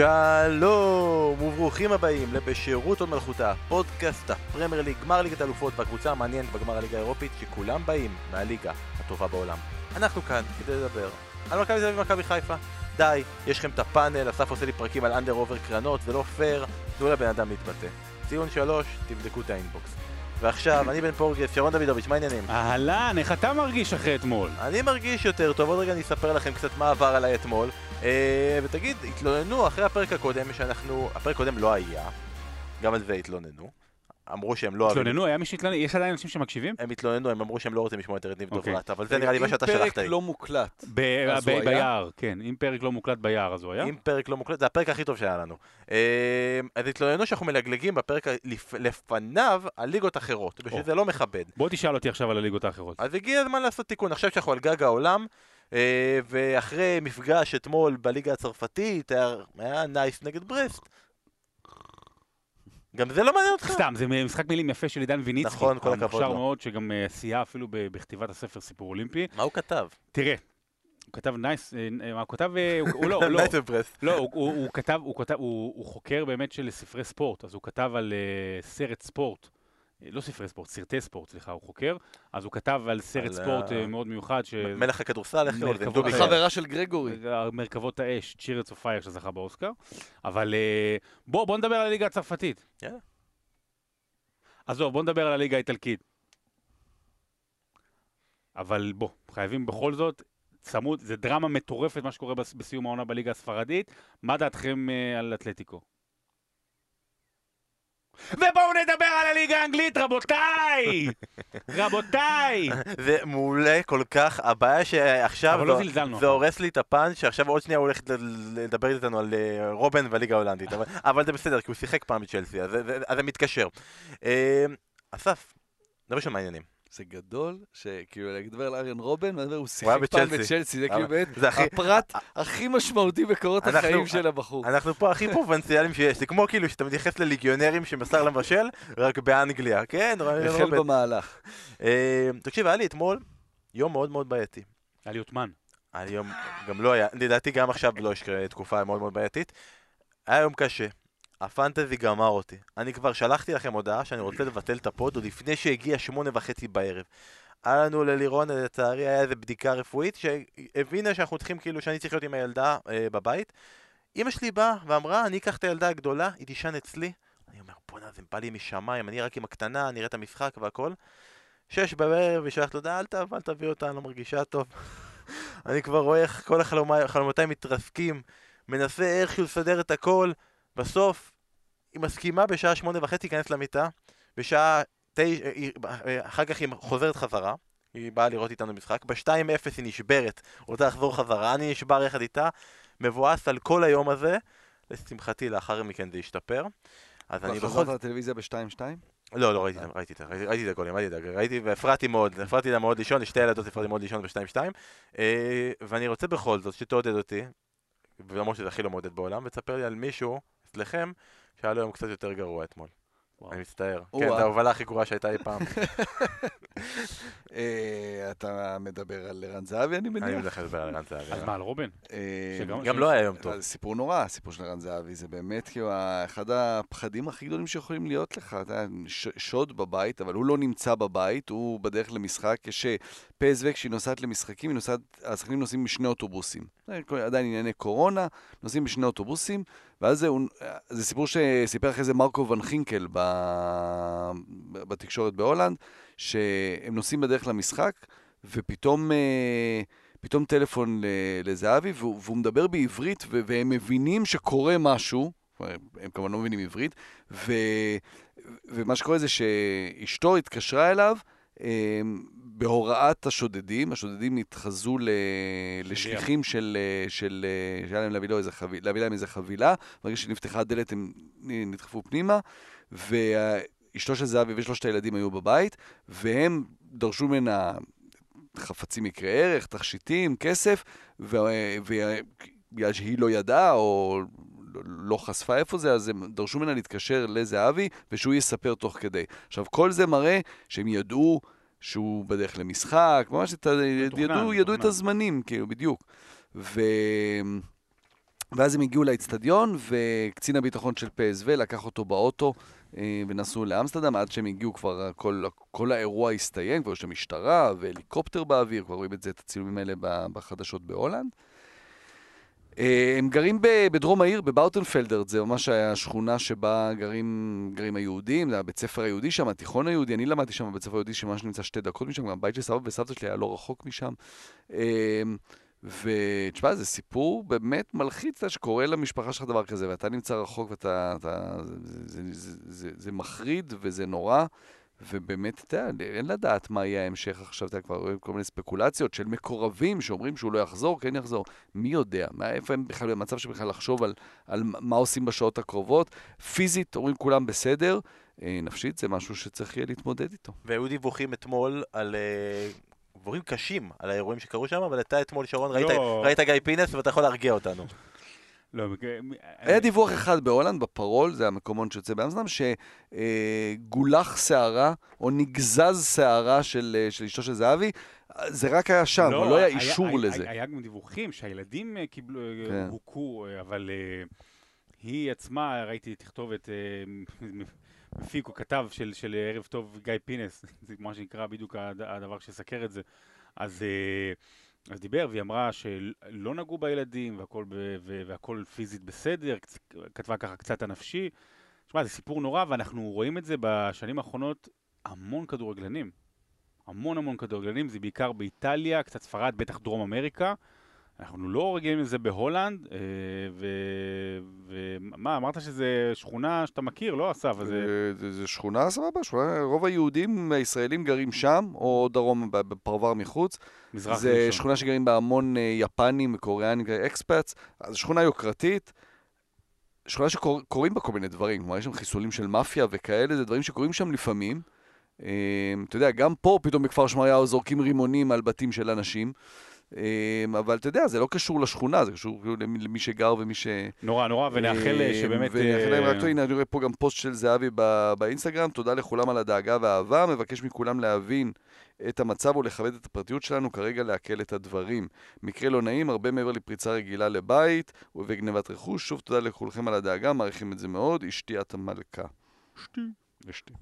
שלום וברוכים הבאים לבשירות הוד מלכותה, פודקאסט הפרמייר ליג, גמר ליגת האלופות והקבוצה המעניינת בגמר הליגה האירופית שכולם באים מהליגה הטובה בעולם. אנחנו כאן כדי לדבר על מכבי תל אביב ומכבי חיפה. די, יש לכם את הפאנל, אסף עושה לי פרקים על under over קרנות, זה לא פייר, תנו לבן אדם להתבטא. ציון שלוש, תבדקו את האינבוקס. ועכשיו, אני בן פורגס, שרון דוידוביץ', מה העניינים? אהלן, איך אתה מרגיש אחרי אתמול? אני מרגיש יותר טוב, עוד רגע אני אספר לכם קצת מה עבר עליי אתמול. אה, ותגיד, התלוננו אחרי הפרק הקודם שאנחנו... הפרק הקודם לא היה, גם על זה התלוננו. אמרו שהם לא. התלוננו, היה מי שהתלונן? יש עדיין אנשים שמקשיבים? הם התלוננו, הם אמרו שהם לא רוצים לשמוע יותר את ניב אוקיי. דוברת, אבל זה נראה לי מה שאתה שלחת אם פרק לי. לא מוקלט. אז הוא היה? ביער, כן. אם פרק לא מוקלט ביער, אז הוא היה? אם פרק לא מוקלט, זה הפרק הכי טוב שהיה לנו. אה, אז התלוננו שאנחנו מלגלגים בפרק לפניו על ליגות אחרות, ושזה לא מכבד. בוא תשאל אותי עכשיו על הליגות האחרות. אז הגיע הזמן לעשות תיקון, עכשיו שאנחנו על גג העולם, ואחרי מפגש אתמול בליגה הצרפתית, היה- היה נייס נגד ברסט. גם זה לא מעניין אותך? סתם, זה משחק מילים יפה של עידן ויניצקי. נכון, כל הכבוד המוכשר. מאוד, שגם אה, סייע אפילו בכתיבת הספר סיפור אולימפי. מה הוא כתב? תראה, הוא כתב נייס, אה, אה, מה הוא כתב, אה, הוא הוא לא, לא. לא, הוא- כתב, הוא כתב, הוא הוא חוקר באמת של ספרי ספורט, אז הוא כתב על אה, סרט ספורט. אה, לא ספרי ספורט, סרטי ספורט, סליחה, הוא חוקר. אז הוא כתב על סרט על ספורט ה- אה, מאוד מיוחד, ש... מלך הכדורסל, איך קוראים לזה? חברה של גרגורי. מרכבות האש, צ'ירץ אוף פייר שזכה באוסקר. אבל אה, בוא, בוא נדבר על הליגה הצרפתית. יאללה. עזוב, בוא נדבר על הליגה האיטלקית. אבל בוא, חייבים בכל זאת, צמוד, זה דרמה מטורפת מה שקורה בס- בסיום העונה בליגה הספרדית. מה דעתכם אה, על אתלטיקו? ובואו נדבר על הליגה האנגלית, רבותיי! רבותיי! זה מעולה כל כך, הבעיה שעכשיו לא זה- זלזלנו זה. הורס לי את הפאנץ' שעכשיו עוד שנייה הוא הולך לדבר איתנו על אה, רובן והליגה ההולנדית, אבל- אבל זה בסדר, כי הוא שיחק פעם בצ'לסי, אז זה- מתקשר. אה, אסף, דבר ראשון מעניינים. זה גדול, שכאילו לדבר על אריאן רובן, הוא שיחק פעם בצ'לסי. זה כאילו באמת. הפרט הכי משמעותי בקורות החיים של הבחור. אנחנו פה הכי פרובנציאליים שיש, זה כמו כאילו שאתה מתייחס לליגיונרים שמסר למבשל, רק באנגליה, כן? החל רוברט. במהלך. אה, תקשיב, היה לי אתמול יום מאוד מאוד בעייתי. היה לי עותמן. היה לי יום, גם לא היה, לדעתי גם עכשיו לא יש תקופה מאוד מאוד בעייתית. היה יום קשה. הפנטזי גמר אותי. אני כבר שלחתי לכם הודעה שאני רוצה לבטל את הפוד עוד לפני שהגיע שמונה וחצי בערב. היה לנו ללירון, לצערי, היה איזה בדיקה רפואית שהבינה שאנחנו צריכים, כאילו, שאני צריך להיות עם הילדה אה, בבית. אמא שלי באה ואמרה, אני אקח את הילדה הגדולה, היא תישן אצלי. אני אומר, בואנה, זה בא לי משמיים, אני רק עם הקטנה, אני אראה את המשחק והכל. שש בערב, היא שלחת הודעה, אל תבוא, אל תביא אותה, אני לא מרגישה טוב. אני כבר רואה איך כל החלומי- חלומותיי מתרסקים, מנסה איכשהו לסדר את הכל, בסוף היא מסכימה בשעה שמונה וחצי להיכנס למיטה, בשעה תשע, אחר כך היא חוזרת חזרה, היא באה לראות איתנו משחק, ב-2-0 היא נשברת, רוצה לחזור חזרה, אני נשבר יחד איתה, מבואס על כל היום הזה, לשמחתי לאחר מכן זה השתפר. אז אני בכל חזרת לטלוויזיה ב-2-2? לא, לא, ראיתי, ראיתי, את הגולים, ראיתי את הגולים, ראיתי והפרעתי מאוד, הפרעתי לה מאוד לישון, לשתי ילדות הפרעתי מאוד לישון ב-2-2, אה, ואני רוצה בכל זאת שתעודד אותי, ולמרות שזה הכי לא מעודד בעולם, ותספר לי על מישהו, אצלכם, שהיה לו יום קצת יותר גרוע אתמול. וואו. אני מצטער. או-אה. כן, זו ההובלה הכי גרועה שהייתה אי פעם. אה, אתה מדבר על ערן זהבי, אני אני מניח? הולך לדבר על ערן זהבי. אז מה, על רובן? אה, שגם- גם לא היה יום טוב. זה סיפור נורא, הסיפור של ערן זהבי, זה באמת כאילו אחד הפחדים הכי גדולים שיכולים להיות לך. אתה יודע, ש- שוד בבית, אבל הוא לא נמצא בבית, הוא בדרך למשחק. יש אה, פסו כשהיא נוסעת למשחקים, השחקנים נוסעים בשני אוטובוסים. עדיין ענייני קורונה, נוסעים בשני אוטובוסים, ואז זה, הוא- זה סיפור שסיפר אחרי זה מרקו ון חינקל ב, בתקשורת בהולנד, שהם נוסעים בדרך למשחק, ופתאום... אה, פתאום טלפון לזהבי, והוא, והוא מדבר בעברית, והם מבינים שקורה משהו, הם כמובן לא מבינים עברית, ו, ומה שקורה זה שאשתו התקשרה אליו אה, בהוראת השודדים, השודדים התחזו לשליחים של, אה, של, אה, שהיה להם להביא, לו איזה חביל, להביא להם איזה חבילה, ברגע שנפתחה הדלת הם נדחפו פנימה, ואשתו של זהבי ושלושת הילדים היו בבית, והם דרשו ממנה חפצים יקרי ערך, תכשיטים, כסף, ובגלל שהיא לא ידעה או לא חשפה איפה זה, אז הם דרשו ממנה להתקשר לזהבי, ושהוא יספר תוך כדי. עכשיו, כל זה מראה שהם ידעו שהוא בדרך למשחק, ממש את ה... מתוכנן, ידעו, ידעו את. הזמנים, כאילו, בדיוק. ו... ואז הם הגיעו לאצטדיון, וקצין הביטחון של PSV לקח אותו באוטו, אה, ונסעו לאמסטרדם, עד שהם הגיעו כבר, כל, כל האירוע הסתיים, כבר יש שם משטרה והליקופטר באוויר, כבר רואים את זה, את הצילומים האלה בחדשות בהולנד. אה, הם גרים בדרום העיר, בבאוטנפלדר, זה ממש השכונה שבה גרים, גרים היהודים, זה הבית ספר היהודי שם, התיכון היהודי, אני למדתי שם בבית ספר היהודי שממש נמצא שתי דקות משם, גם הבית של סבא וסבתא שלי היה לא רחוק משם. אה, ותשמע, זה סיפור באמת מלחיץ, שקורה למשפחה שלך דבר כזה, ואתה נמצא רחוק ואתה... אתה, זה, זה, זה, זה, זה מחריד וזה נורא, ובאמת, אתה יודע, אין לדעת מה יהיה ההמשך עכשיו, אתה כבר רואה כל מיני ספקולציות של מקורבים שאומרים שהוא לא יחזור, כן יחזור. מי יודע? מה, איפה הם בכלל במצב שבכלל לחשוב על, על מה עושים בשעות הקרובות? פיזית, אומרים כולם בסדר. אה, נפשית זה משהו שצריך יהיה להתמודד איתו. והיו דיווחים אתמול על... אה, דיווחים קשים על האירועים שקרו שם, אבל אתה אתמול, שרון, ראית, לא. ראית גיא פינס ואתה יכול להרגיע אותנו. לא, היה דיווח אחד בהולנד, בפרול, זה המקומון שיוצא באמסטרדם, שגולח שערה, או נגזז שערה של, אה, של אשתו של זהבי, זה רק היה שם, אבל לא היה אישור היה, לזה. היה, היה גם דיווחים שהילדים אה, קיבלו, אה, כן. הוכו, אה, אבל אה, היא עצמה, ראיתי תכתובת, אה, מפיק או כתב של, של ערב טוב גיא פינס, זה מה שנקרא בדיוק הד- הדבר שסקר את זה. אז, אה, אז דיבר והיא אמרה שלא נגעו בילדים והכל, ב, והכל פיזית בסדר, כתבה ככה קצת הנפשי. שמע, זה סיפור נורא ואנחנו רואים את זה בשנים האחרונות המון כדורגלנים. המון המון כדורגלנים, זה בעיקר באיטליה, קצת ספרד, בטח דרום אמריקה. אנחנו לא רגילים לזה בהולנד, אה, ומה, אמרת שזה שכונה שאתה מכיר, לא אסף? זה... זה, זה, זה שכונה סבבה, שכונה, רוב היהודים הישראלים גרים שם, או דרום, בפרבר מחוץ. מזרח זה ראשון. שכונה שגרים בה המון אה, יפנים וקוריאנים, אקספרטס, אז שכונה יוקרתית. שכונה שקורים בה כל מיני דברים, כלומר יש שם חיסולים של מאפיה וכאלה, זה דברים שקורים שם לפעמים. אה, אתה יודע, גם פה פתאום בכפר שמריהו זורקים רימונים על בתים של אנשים. אה, אבל אתה יודע, זה לא קשור לשכונה, זה קשור כאילו למי שגר ומי ש... נורא נורא, ונאחל אה, שבאמת... ונאחל להם. אה, רק טוב, הנה אני רואה פה גם פוסט של זהבי באינסטגרם, תודה לכולם על הדאגה והאהבה, מבקש מכולם להבין את המצב ולכבד את הפרטיות שלנו, כרגע לעכל את הדברים. מקרה לא נעים, הרבה מעבר לפריצה רגילה לבית וגנבת רכוש, שוב תודה לכולכם על הדאגה, מעריכים את זה מאוד, אשתי את המלכה. אשתי, אשתי.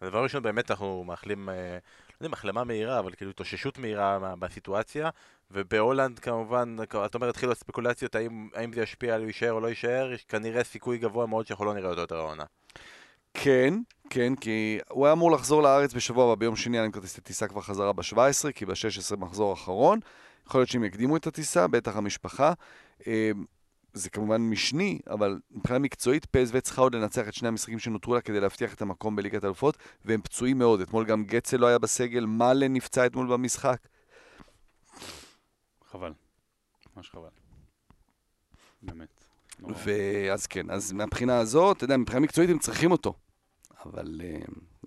הדבר הראשון, באמת אנחנו מאחלים, אה, יודע אם החלמה מהירה, אבל כאילו התאוששות מהירה מה- בסיטואציה. ובהולנד כמובן, את אומרת, התחילו הספקולציות האם, האם זה ישפיע על יישאר או לא יישאר, יש כנראה סיכוי גבוה מאוד שאנחנו לא נראה אותו יותר העונה. כן, כן, כי הוא היה אמור לחזור לארץ בשבוע הבא, ביום שני היה להם כרטיסי טיסה כבר חזרה ב-17, כי ב-16 מחזור אחרון. יכול להיות שהם יקדימו את הטיסה, בטח המשפחה. זה כמובן משני, אבל מבחינה מקצועית, פסו צריכה עוד לנצח את שני המשחקים שנותרו לה כדי להבטיח את המקום בליגת האלופות, והם פצועים מאוד. אתמול גם גצל לא היה בסגל, מאלן נפצע אתמול במשחק. חבל. ממש חבל. באמת. נורא. ואז כן, אז מהבחינה הזאת, אתה יודע, מבחינה מקצועית הם צריכים אותו. אבל אה,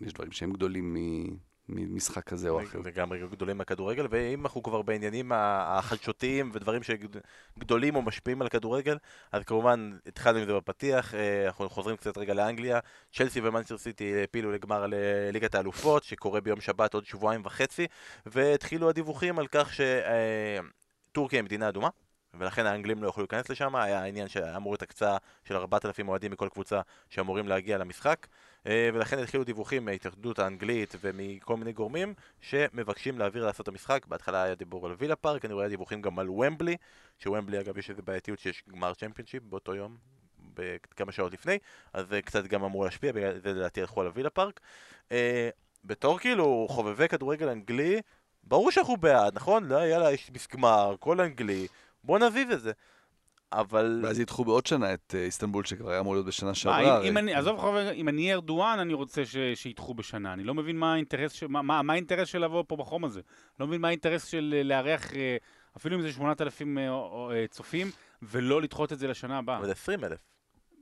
יש דברים שהם גדולים מ- ממשחק כזה או אחר. וגם גדולים מהכדורגל, ואם אנחנו כבר בעניינים החדשותיים ודברים שגדולים או משפיעים על הכדורגל, אז כמובן התחלנו עם זה בפתיח, אה, אנחנו חוזרים קצת רגע לאנגליה, צ'לסי ומנצ'סטר סיטי העפילו לגמר ל- ליגת האלופות, שקורה ביום שבת עוד שבועיים וחצי, והתחילו הדיווחים על כך שטורקיה היא מדינה אדומה. ולכן האנגלים לא יכלו להיכנס לשם, היה העניין שאמור להיות הקצאה של 4,000 אוהדים מכל קבוצה שאמורים להגיע למשחק. אה, ולכן התחילו דיווחים מההתאחדות האנגלית ומכל מיני גורמים שמבקשים להעביר לעשות את המשחק. בהתחלה היה דיבור על וילה פארק, אני רואה דיווחים גם על ומבלי, שוומבלי אגב יש איזה בעייתיות שיש גמר צ'מפיונשיפ באותו יום, כמה שעות לפני, אז זה קצת גם אמור להשפיע, בגלל זה לדעתי הלכו על הווילה פארק. אה, בתור כאילו חובבי כדורגל אנגלי, ברור שאנחנו בעד, נכון? לא, יאללה, יש גמר, כל אנגלי, בוא נזיז את זה. אבל... ואז ידחו בעוד שנה את אה, איסטנבול, שכבר היה אמור להיות בשנה שעברה. אם- אני, עזוב אם אני ארדואן, אני רוצה ש- שידחו בשנה. אני לא מבין מה האינטרס, ש- מה- מה מה האינטרס של לבוא פה בחום הזה. לא מבין מה האינטרס של אה, לארח, אה, אפילו אם זה 8,000 אה, או- אה, צופים, ולא לדחות את זה לשנה הבאה. אבל 20 אלף.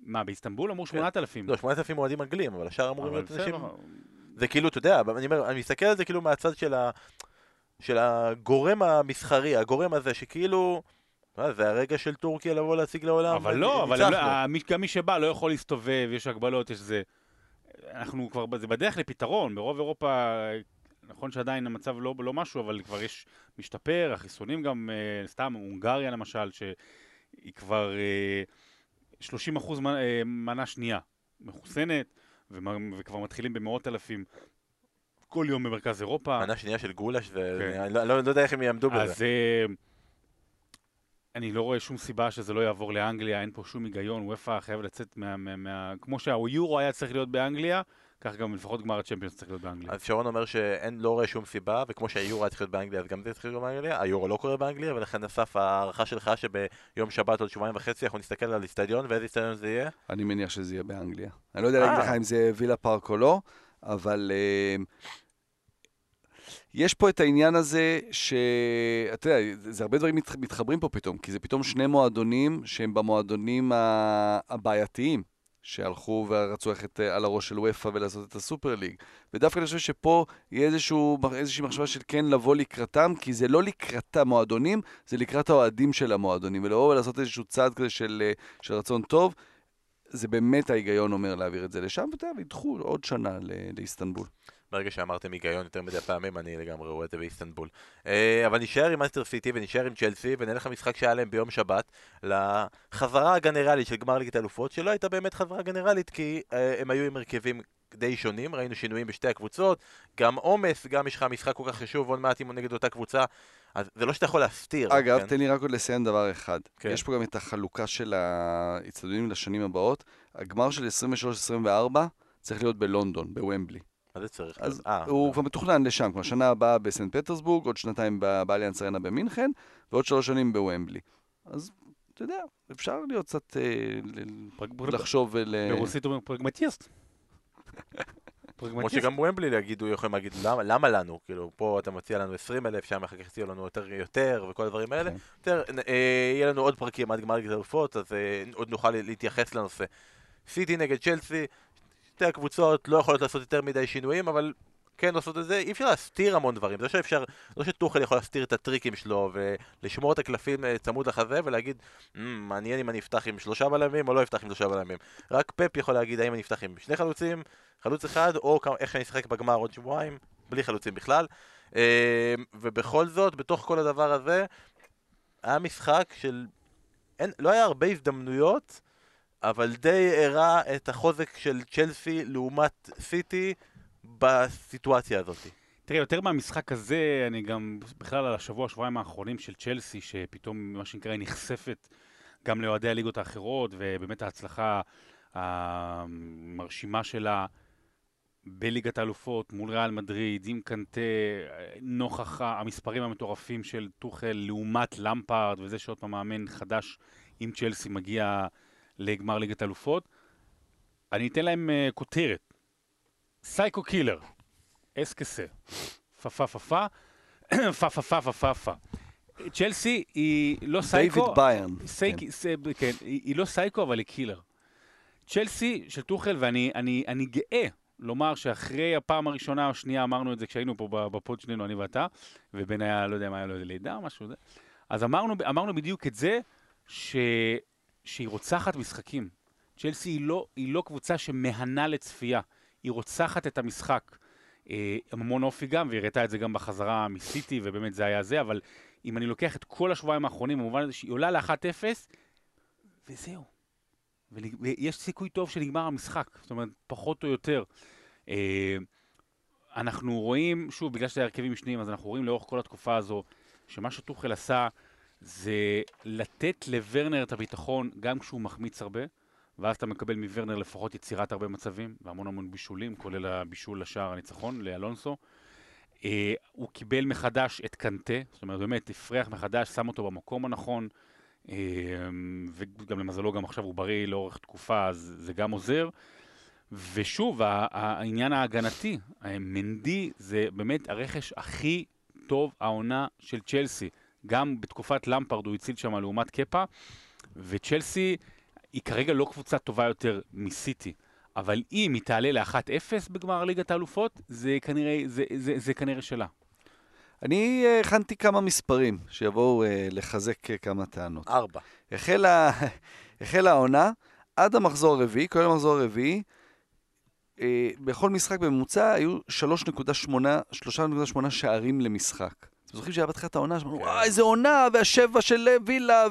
מה, באיסטנבול אמרו כן. 8,000. לא, 8,000 אוהדים אנגלים, אבל השאר אמורים להיות אנשים... זה כאילו, אתה יודע, אני אומר, אני מסתכל על זה כאילו מהצד של ה... של הגורם המסחרי, הגורם הזה שכאילו... זה הרגע של טורקיה לבוא להציג לעולם. אבל לא, אבל. לא- המי- גם מי שבא לא יכול להסתובב, יש הגבלות, יש זה. אנחנו כבר, זה בדרך לפתרון, ברוב אירופה, נכון שעדיין המצב לא, לא משהו, אבל כבר יש משתפר, החיסונים גם, אה, סתם, הונגריה למשל, היא כבר אה, 30 אחוז מנה, אה, שנייה מחוסנת, וכבר מתחילים במאות אלפים כל יום במרכז אירופה. מנה שנייה של גולש, זה- כן. אני לא לא- לא יודע איך הם יעמדו בזה. אז אה, אני לא רואה שום סיבה שזה לא יעבור לאנגליה, אין פה שום היגיון, וופא חייב לצאת מה... מה, מה כמו שהיורו היה צריך להיות באנגליה, כך גם לפחות גמר הצ'מפיונס צריך להיות באנגליה. אז שרון אומר שאין, לא רואה שום סיבה, וכמו שהיורו היה צריך להיות באנגליה, אז גם זה צריך להיות באנגליה, היורו לא קורה באנגליה, ולכן אסף, ההערכה שלך שביום שבת עוד שבועיים וחצי אנחנו נסתכל על איצטדיון, ואיזה איצטדיון זה יהיה? אני מניח שזה יהיה באנגליה. אני לא יודע להגיד אה. לך אם זה וילה פארק או לא, אבל אה, יש פה את העניין הזה שאתה יודע, זה הרבה דברים מת- מתחברים פה פתאום, כי זה פתאום שני מועדונים שהם במועדונים הבעייתיים, שהלכו ורצו ללכת אה, על הראש של וופא ולעשות את הסופר ליג. ודווקא אני חושב שפה יהיה איזשהו, איזושהי מחשבה של כן לבוא לקראתם, כי זה לא לקראת המועדונים, זה לקראת האוהדים של המועדונים, ולבוא ולעשות איזשהו צעד כזה של, אה, של רצון טוב. זה באמת ההיגיון אומר להעביר את זה לשם, ואתה יודע, וידחו עוד שנה לאיסטנבול. ברגע שאמרתם היגיון יותר מדי פעמים, אני לגמרי רואה את זה באיסטנבול. אה, אבל נשאר עם מנצ'סטר סיטי ונשאר עם צ'לסי, ונלך למשחק שהיה להם ביום שבת, לחזרה הגנרלית של גמר ליגת האלופות, שלא הייתה באמת חזרה גנרלית, כי אה, הם היו עם הרכבים די שונים, ראינו שינויים בשתי הקבוצות, גם עומס, גם יש לך משחק כל כך חשוב, עוד מעט אימון נגד אותה קבוצה, אז זה לא שאתה יכול להסתיר. אגב, כן? תן לי רק עוד לציין דבר אחד. כן. יש פה גם את החלוקה של האיצטדיונים לשנים הבאות. הגמר של 23-24 צריך להיות בלונדון, בוומבלי. מה זה צריך? אז אה, הוא כבר מתוכנן לשם, כלומר, שנה הבאה בסנט פטרסבורג, עוד שנתיים באליאנס ארנה במינכן, ועוד שלוש שנים בוומבלי. אז, אתה יודע, אפשר להיות קצת, אה, לחשוב ול... ברוסית אומרים פרגמטיסט. כמו. שגם ומבלי יגידו, יכולים להגיד למה, למה לנו, כאילו פה אתה מציע לנו 20 אלף, שם אחר כך יציעו לנו יותר, יותר וכל הדברים האלה, כן. יותר, אה, יהיה לנו עוד פרקים עד גמר האלופות, אז אה, עוד נוכל להתייחס לנושא. סיטי נגד צ'לסי, שתי הקבוצות לא יכולות לעשות יותר מדי שינויים, אבל כן לעשות את זה, אי אפשר להסתיר המון דברים, זה שאפשר, לא שטוחל יכול להסתיר את הטריקים שלו ולשמור את הקלפים אה, צמוד לחזה ולהגיד, "מ, מעניין אם אני אפתח עם שלושה בלמים או לא אפתח עם שלושה בלמים. רק פפ יכול להגיד האם אני אפתח עם שני חלוצים, חלוץ אחד, או איך אני אשחק בגמר עוד שבועיים, בלי חלוצים בכלל. אה, ובכל זאת, בתוך כל הדבר הזה, היה משחק של... אין, לא היה הרבה הזדמנויות, אבל די הראה את החוזק של צ'לסי לעומת סיטי בסיטואציה הזאת. תראה, יותר מהמשחק הזה, אני גם בכלל על השבוע, שבועיים האחרונים של צ'לסי, שפתאום, מה שנקרא, היא נחשפת גם לאוהדי הליגות האחרות, ובאמת ההצלחה המרשימה שלה בליגת האלופות מול ריאל מדריד, עם קנטה, נוכח המספרים המטורפים של טוחל לעומת למפארד, וזה שעוד פעם מאמן חדש עם צ'לסי מגיע לגמר ליגת האלופות. אני אתן להם uh, כותרת. סייקו קילר. אסקסה. פה פה פה פה. fa fa fa fa fa. צ'לסי היא לא psycho. דיוויד בירן. כן. כן. היא, לא psycho, אבל היא killer. צ'לסי של טוחל, ואני אני, אני גאה לומר שאחרי הפעם הראשונה או השנייה אמרנו את זה כשהיינו פה ב pod שנינו, אני ואתה, ובן היה, לא יודע מה היה לו, לידה או משהו, זה. אז אמרנו, אמרנו בדיוק את זה, ש, שהיא רוצחת משחקים. צ'לסי היא לא, היא לא קבוצה שמהנה לצפייה, היא רוצחת את המשחק. אה, המון אופי גם, והיא הראתה את זה גם בחזרה מסיטי, ובאמת זה היה זה, אבל אם אני לוקח את כל השבועיים האחרונים, במובן הזה שהיא עולה ל-1-0, וזהו. ויש סיכוי טוב שנגמר המשחק, זאת אומרת, פחות או יותר. אה, אנחנו רואים, שוב, בגלל שזה הרכבים משניים, אז אנחנו רואים לאורך כל התקופה הזו, שמה שטוחל עשה זה לתת לוורנר את הביטחון גם כשהוא מחמיץ הרבה, ואז אתה מקבל מוורנר לפחות יצירת הרבה מצבים, והמון המון בישולים, כולל הבישול לשער הניצחון, לאלונסו. אה, הוא קיבל מחדש את קנטה, זאת אומרת, באמת, הפריח מחדש, שם אותו במקום הנכון, אה, וגם למזלו גם עכשיו הוא בריא לאורך תקופה, אז זה גם עוזר. ושוב, העניין ההגנתי, אה, מנדי זה באמת הרכש הכי טוב העונה של צ'לסי. גם בתקופת למפרד הוא הציל שם לעומת קפה, וצ'לסי היא כרגע לא קבוצה טובה יותר מסיטי. אבל אם היא תעלה ל-1-0 בגמר ליגת האלופות, זה כנראה, זה, זה, זה כנראה שלה. אני אה, הכנתי כמה מספרים שיבואו אה, לחזק אה, כמה טענות. ארבע. החלה, החלה העונה, עד המחזור הרביעי, כולל המחזור הרביעי, בכל משחק בממוצע היו 3.8 3.8 שערים למשחק. אתם זוכרים שהיה בהתחלת העונה, שאמרנו, כן. וואי, איזה עונה, והשבע של וילה,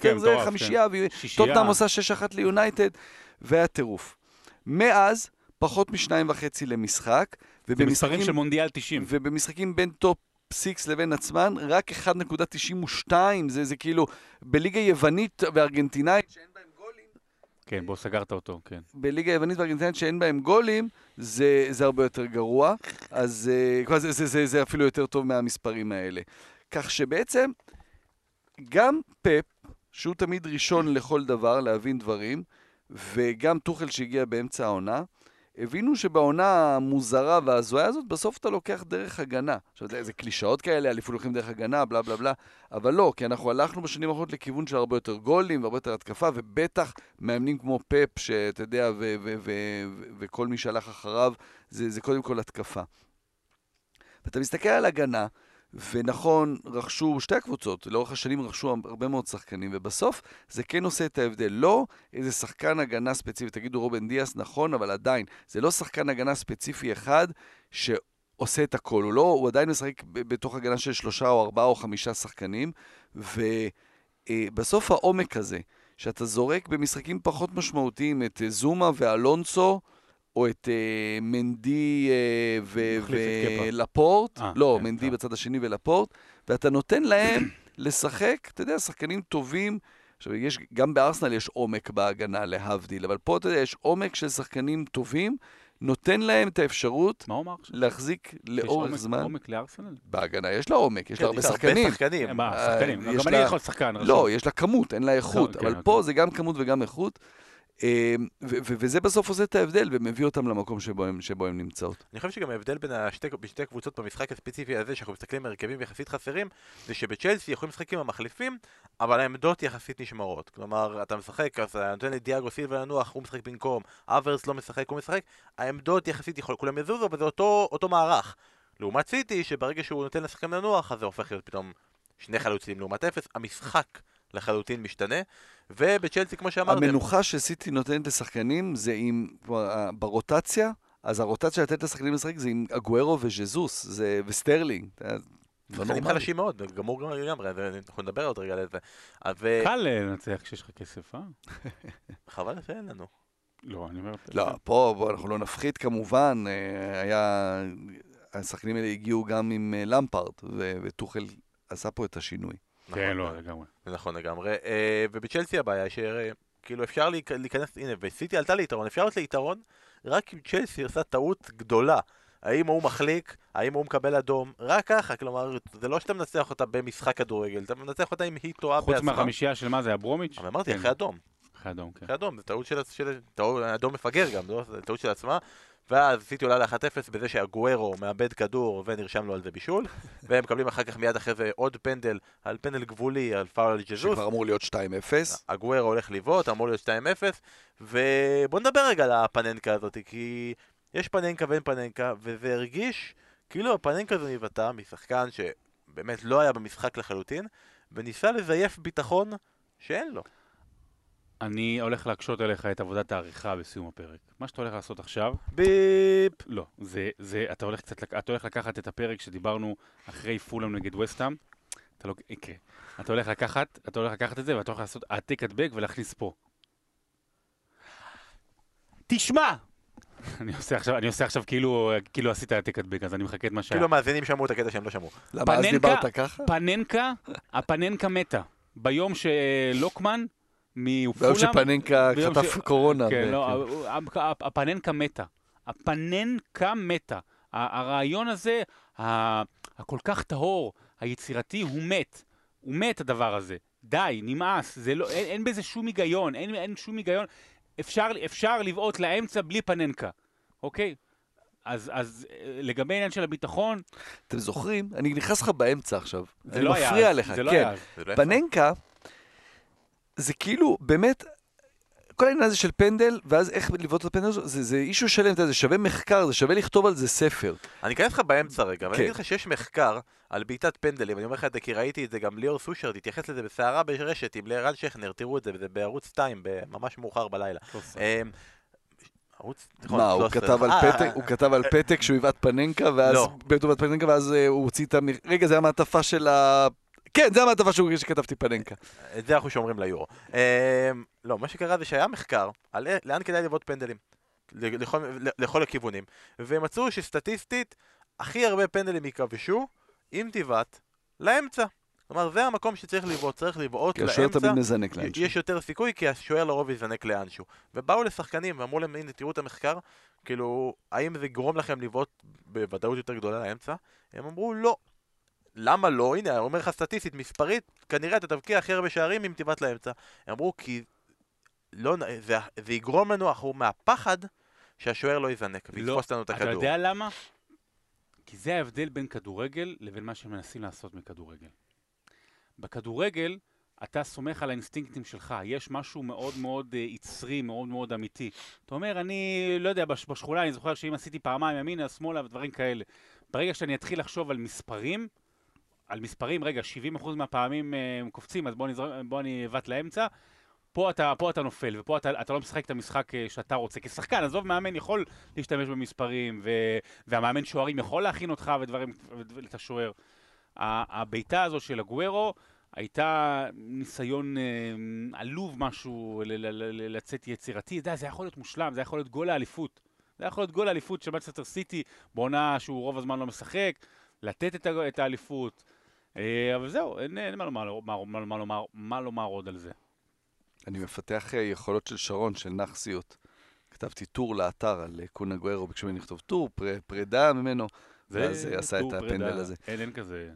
כן, זה מטורף, חמישייה, שישייה. וטוטנאם עושה 6-1 ליונייטד, והיה טירוף. מאז, פחות משניים וחצי למשחק, זה מספרים ובמשחקים של מונדיאל 90. ובמשחקים בין טופ 6 לבין עצמן, רק 1.92, זה, זה כאילו, בליגה יוונית וארגנטינאית, שאין כן, בוא, סגרת אותו, כן. בליגה יוונית וארגנטינאית שאין בהם גולים, זה, זה הרבה יותר גרוע, אז כבר זה, זה, זה, זה אפילו יותר טוב מהמספרים האלה. כך שבעצם, גם פפ, שהוא תמיד ראשון לכל דבר, להבין דברים, וגם טוחל שהגיע באמצע העונה, הבינו שבעונה המוזרה וההזויה הזאת, בסוף אתה לוקח דרך הגנה. עכשיו, זה, זה קלישאות כאלה, אליפות לוקחים דרך הגנה, בלה בלה בלה, אבל לא, כי אנחנו הלכנו בשנים האחרונות לכיוון של הרבה יותר גולים והרבה יותר התקפה, ובטח מאמנים כמו פפ, שאתה יודע, וכל מי שהלך אחריו, זה, זה קודם כל התקפה. ואתה מסתכל על הגנה, ונכון, רכשו, שתי הקבוצות, לאורך השנים רכשו הרבה מאוד שחקנים, ובסוף זה כן עושה את ההבדל. לא איזה שחקן הגנה ספציפי, תגידו רובן דיאס, נכון, אבל עדיין, זה לא שחקן הגנה ספציפי אחד שעושה את הכל. הוא לא, הוא עדיין משחק בתוך הגנה של שלושה או ארבעה או חמישה שחקנים, ובסוף העומק הזה, שאתה זורק במשחקים פחות משמעותיים את אה, זומה ואלונסו, או את אה, מנדי אה, ו- קפה. ולפורט, אה, לא, כן, מנדי טוב. בצד השני ולפורט, ואתה נותן להם לשחק, אתה יודע, שחקנים טובים. עכשיו, יש, גם בארסנל יש עומק בהגנה, להבדיל, אבל פה, אתה יודע, יש עומק של שחקנים טובים, נותן להם את האפשרות? להחזיק יש לאורך עומק- זמן. עומק לארסנל? בהגנה יש לה עומק, יש כן, לה הרבה יש לה שחקנים. שחקנים. מה, שחקנים. יש גם אני יכול שחקן. לא, יש לה כמות, אין לה איכות, כן, אבל אוקיי. פה זה גם כמות וגם איכות, ו- ו- וזה בסוף עושה את ההבדל ומביא אותם למקום שבו הם- שבו הם נמצאות. אני חושב שגם ההבדל בין השתי, בשתי הקבוצות במשחק הספציפי הזה, שאנחנו מסתכלים על הרכבים יחסית חסרים, זה שבצ'לסי יכולים לשחק עם המחליפים, אבל העמדות יחסית נשמרות. כלומר, אתה משחק, אז אתה נותן לדיאגו סילבה לנוח, הוא משחק במקום, אברס לא משחק, הוא משחק, העמדות יחסית יכול, כולם יזוזו, אבל זה אותו, אותו מערך. לעומת סיטי, שברגע שהוא נותן לשחקן לנוח, אז זה הופך להיות פתאום שני חלוצים לעומת אפס, המשחק לחלוטין משתנה, ובצ'לסי, כמו שאמרתם, המנוחה שסיטי נותנת לשחקנים זה עם, כלומר, ה- ברוטציה, אז הרוטציה לתת לשחקנים לשחק זה עם אגוארו וז'זוס זה- וסטרלינג. לא שחקנים נורמלי. חלשים מאוד, גמור לגמרי, אנחנו נדבר עוד רגע על זה. קל אה, לנצח כשיש לך כסף, אה? חבל שאין לנו. לא, אני אומר... לא, פה בוא, אנחנו לא נפחית כמובן, אה, היה, השחקנים האלה הגיעו גם עם אה, למפארד, ו- וטוחל עשה פה את השינוי. כן, נכון, לא, לגמרי. זה נכון לגמרי. אה, ובצ'לסי הבעיה שכאילו אפשר להיכ- להיכנס, הנה, וסיטי עלתה ליתרון, אפשר לעלות ליתרון רק אם צ'לסי עושה טעות גדולה. האם הוא מחליק, האם הוא מקבל אדום, רק ככה, כלומר, זה לא שאתה מנצח אותה במשחק כדורגל, אתה מנצח אותה אם היא טועה חוץ בעצמה. מהחמישייה של מה זה, הברומיץ'? אבל אמרתי, כן. אחרי אדום, אחרי אדום, כן. אחרי אדום, זה טעות של, אדום מפגר גם, לא? זה טעות של עצמה. ואז סיטי עולה ל-1-0 בזה שהגוארו מאבד כדור ונרשם לו על זה בישול, והם מקבלים אחר כך מיד אחרי זה עוד פנדל, על פנדל גבולי, על פאול על ג'זוס. שכבר אמור להיות 2-0. הגוארו הולך לבעוט, אמור להיות 2-0, ובוא נדבר רגע על הפננקה הזאת, כי יש פננקה ואין פננקה, וזה הרגיש כאילו הפננקה הזו נבעטה משחקן שבאמת לא היה במשחק לחלוטין, וניסה לזייף ביטחון שאין לו. אני הולך להקשות עליך את עבודת העריכה בסיום הפרק. מה שאתה הולך לעשות עכשיו, ביפ! לא, זה, זה, אתה הולך קצת, אתה הולך לקחת את הפרק שדיברנו אחרי פולאם נגד וסטאם, אתה לא, יקרה. אתה הולך לקחת, אתה הולך לקחת את זה ואתה הולך לעשות העתק הדבק ולהכניס פה. תשמע! אני עושה עכשיו, אני עושה עכשיו כאילו, כאילו עשית העתק הדבק, אז אני מחכה את מה שהיה. כאילו המאזינים שמעו את הקטע שהם לא שמעו. למה אז דיברת ככה? פננקה, הפננקה מתה. ביום שלוקמן ביום מפולאם... שפננקה ביום חטף ש- קורונה. כן, לא, ה- הפננקה מתה. הפננקה מתה. הרעיון הזה, ה- הכל כך טהור, היצירתי, הוא מת. הוא מת הדבר הזה. די, נמאס. זה לא, אין, אין בזה שום היגיון, אין, אין שום היגיון. אפשר, אפשר לבעוט לאמצע בלי פננקה, אוקיי? אז, אז אה, לגבי העניין של הביטחון, אתם זוכרים? אני נכנס לך באמצע עכשיו. זה לא היה מפריע אז, לך, זה לא כן. היה אז. זה לא יפה. פננקה, זה כאילו, באמת, כל העניין הזה של פנדל, ואז איך לבעוט את הפנדל הזה, זה, זה אישו שלם, זה שווה מחקר, זה שווה לכתוב על זה ספר. אני אכנס לך באמצע רגע, ואני כן. אגיד לך שיש מחקר על בעיטת פנדלים, אני אומר לך את זה כי ראיתי את זה, גם ליאור סושר התייחס לזה בסערה ברשת עם לירן שכנר, תראו את זה, זה בערוץ 2, ממש מאוחר בלילה. אמ, ערוץ, נכון, מה, הוא 13. כתב על אה, פתק, הוא כתב על פתק שהוא היווט פננקה, ואז לא. פננקה, ואז אה, הוא הוציא את המ... רגע, זה המעטפה של ה... כן, זה המעטפה שהוא שכתבתי פננקה. את זה אנחנו שומרים ליורו. אה, לא, מה שקרה זה שהיה מחקר על לאן כדאי לבעוט פנדלים. לכל, לכל הכיוונים. והם מצאו שסטטיסטית, הכי הרבה פנדלים ייכבשו, אם תבעט, לאמצע. כלומר, זה המקום שצריך לבעוט, צריך לבעוט כי השוער לאמצע. תמיד מזנק לאנשהו. יש יותר סיכוי, כי השוער לרוב יזנק לאנשהו. ובאו לשחקנים ואמרו להם, הנה, תראו את המחקר, כאילו, האם זה יגרום לכם לבעוט בוודאות יותר גדולה לאמצע? הם אמרו, לא. למה לא? הנה, אומר לך סטטיסטית, מספרית, כנראה אתה תבקיע הכי הרבה שערים אם תבעט לאמצע. הם אמרו, כי לא, זה, זה יגרום לנו, אנחנו מהפחד שהשוער לא יזנק ויתפוס לנו את אתה הכדור. יודע למה? כי זה ההבדל בין כדורגל לבין מה שמנסים לעשות מכדורגל. בכדורגל, אתה סומך על האינסטינקטים שלך, יש משהו מאוד מאוד אה, יצרי, מאוד מאוד אמיתי. אתה אומר, אני לא יודע, בש- בשכונה אני זוכר שאם עשיתי פעמיים ימינה, שמאלה ודברים כאלה. ברגע שאני אתחיל לחשוב על מספרים, על מספרים, רגע, 70% מהפעמים אה, הם קופצים, אז בוא, נזר... בוא אני אבעט לאמצע. פה אתה, פה אתה נופל, ופה אתה, אתה לא משחק את המשחק אה, שאתה רוצה. כשחקן, עזוב, מאמן יכול להשתמש במספרים, ו... והמאמן שוערים יכול להכין אותך ודברים, ואת השוער. הבעיטה הזו של הגוורו הייתה ניסיון אה, עלוב משהו, ל- ל- ל- לצאת יצירתי. אתה יודע, זה יכול להיות מושלם, זה יכול להיות גול האליפות. זה יכול להיות גול האליפות של מצטר סיטי, בעונה שהוא רוב הזמן לא משחק, לתת את, את האליפות. אה, אבל זהו, אין, אין מה, לומר, מה, מה, מה, לומר, מה לומר עוד על זה. אני מפתח אה, יכולות של שרון, של נאחסיות. כתבתי טור לאתר על אה, קונה גוארו, ביקשו ממני לכתוב טור, פר- פרידה ממנו, ואז עשה את הפנדל פרידה. הזה. אין, אין כזה.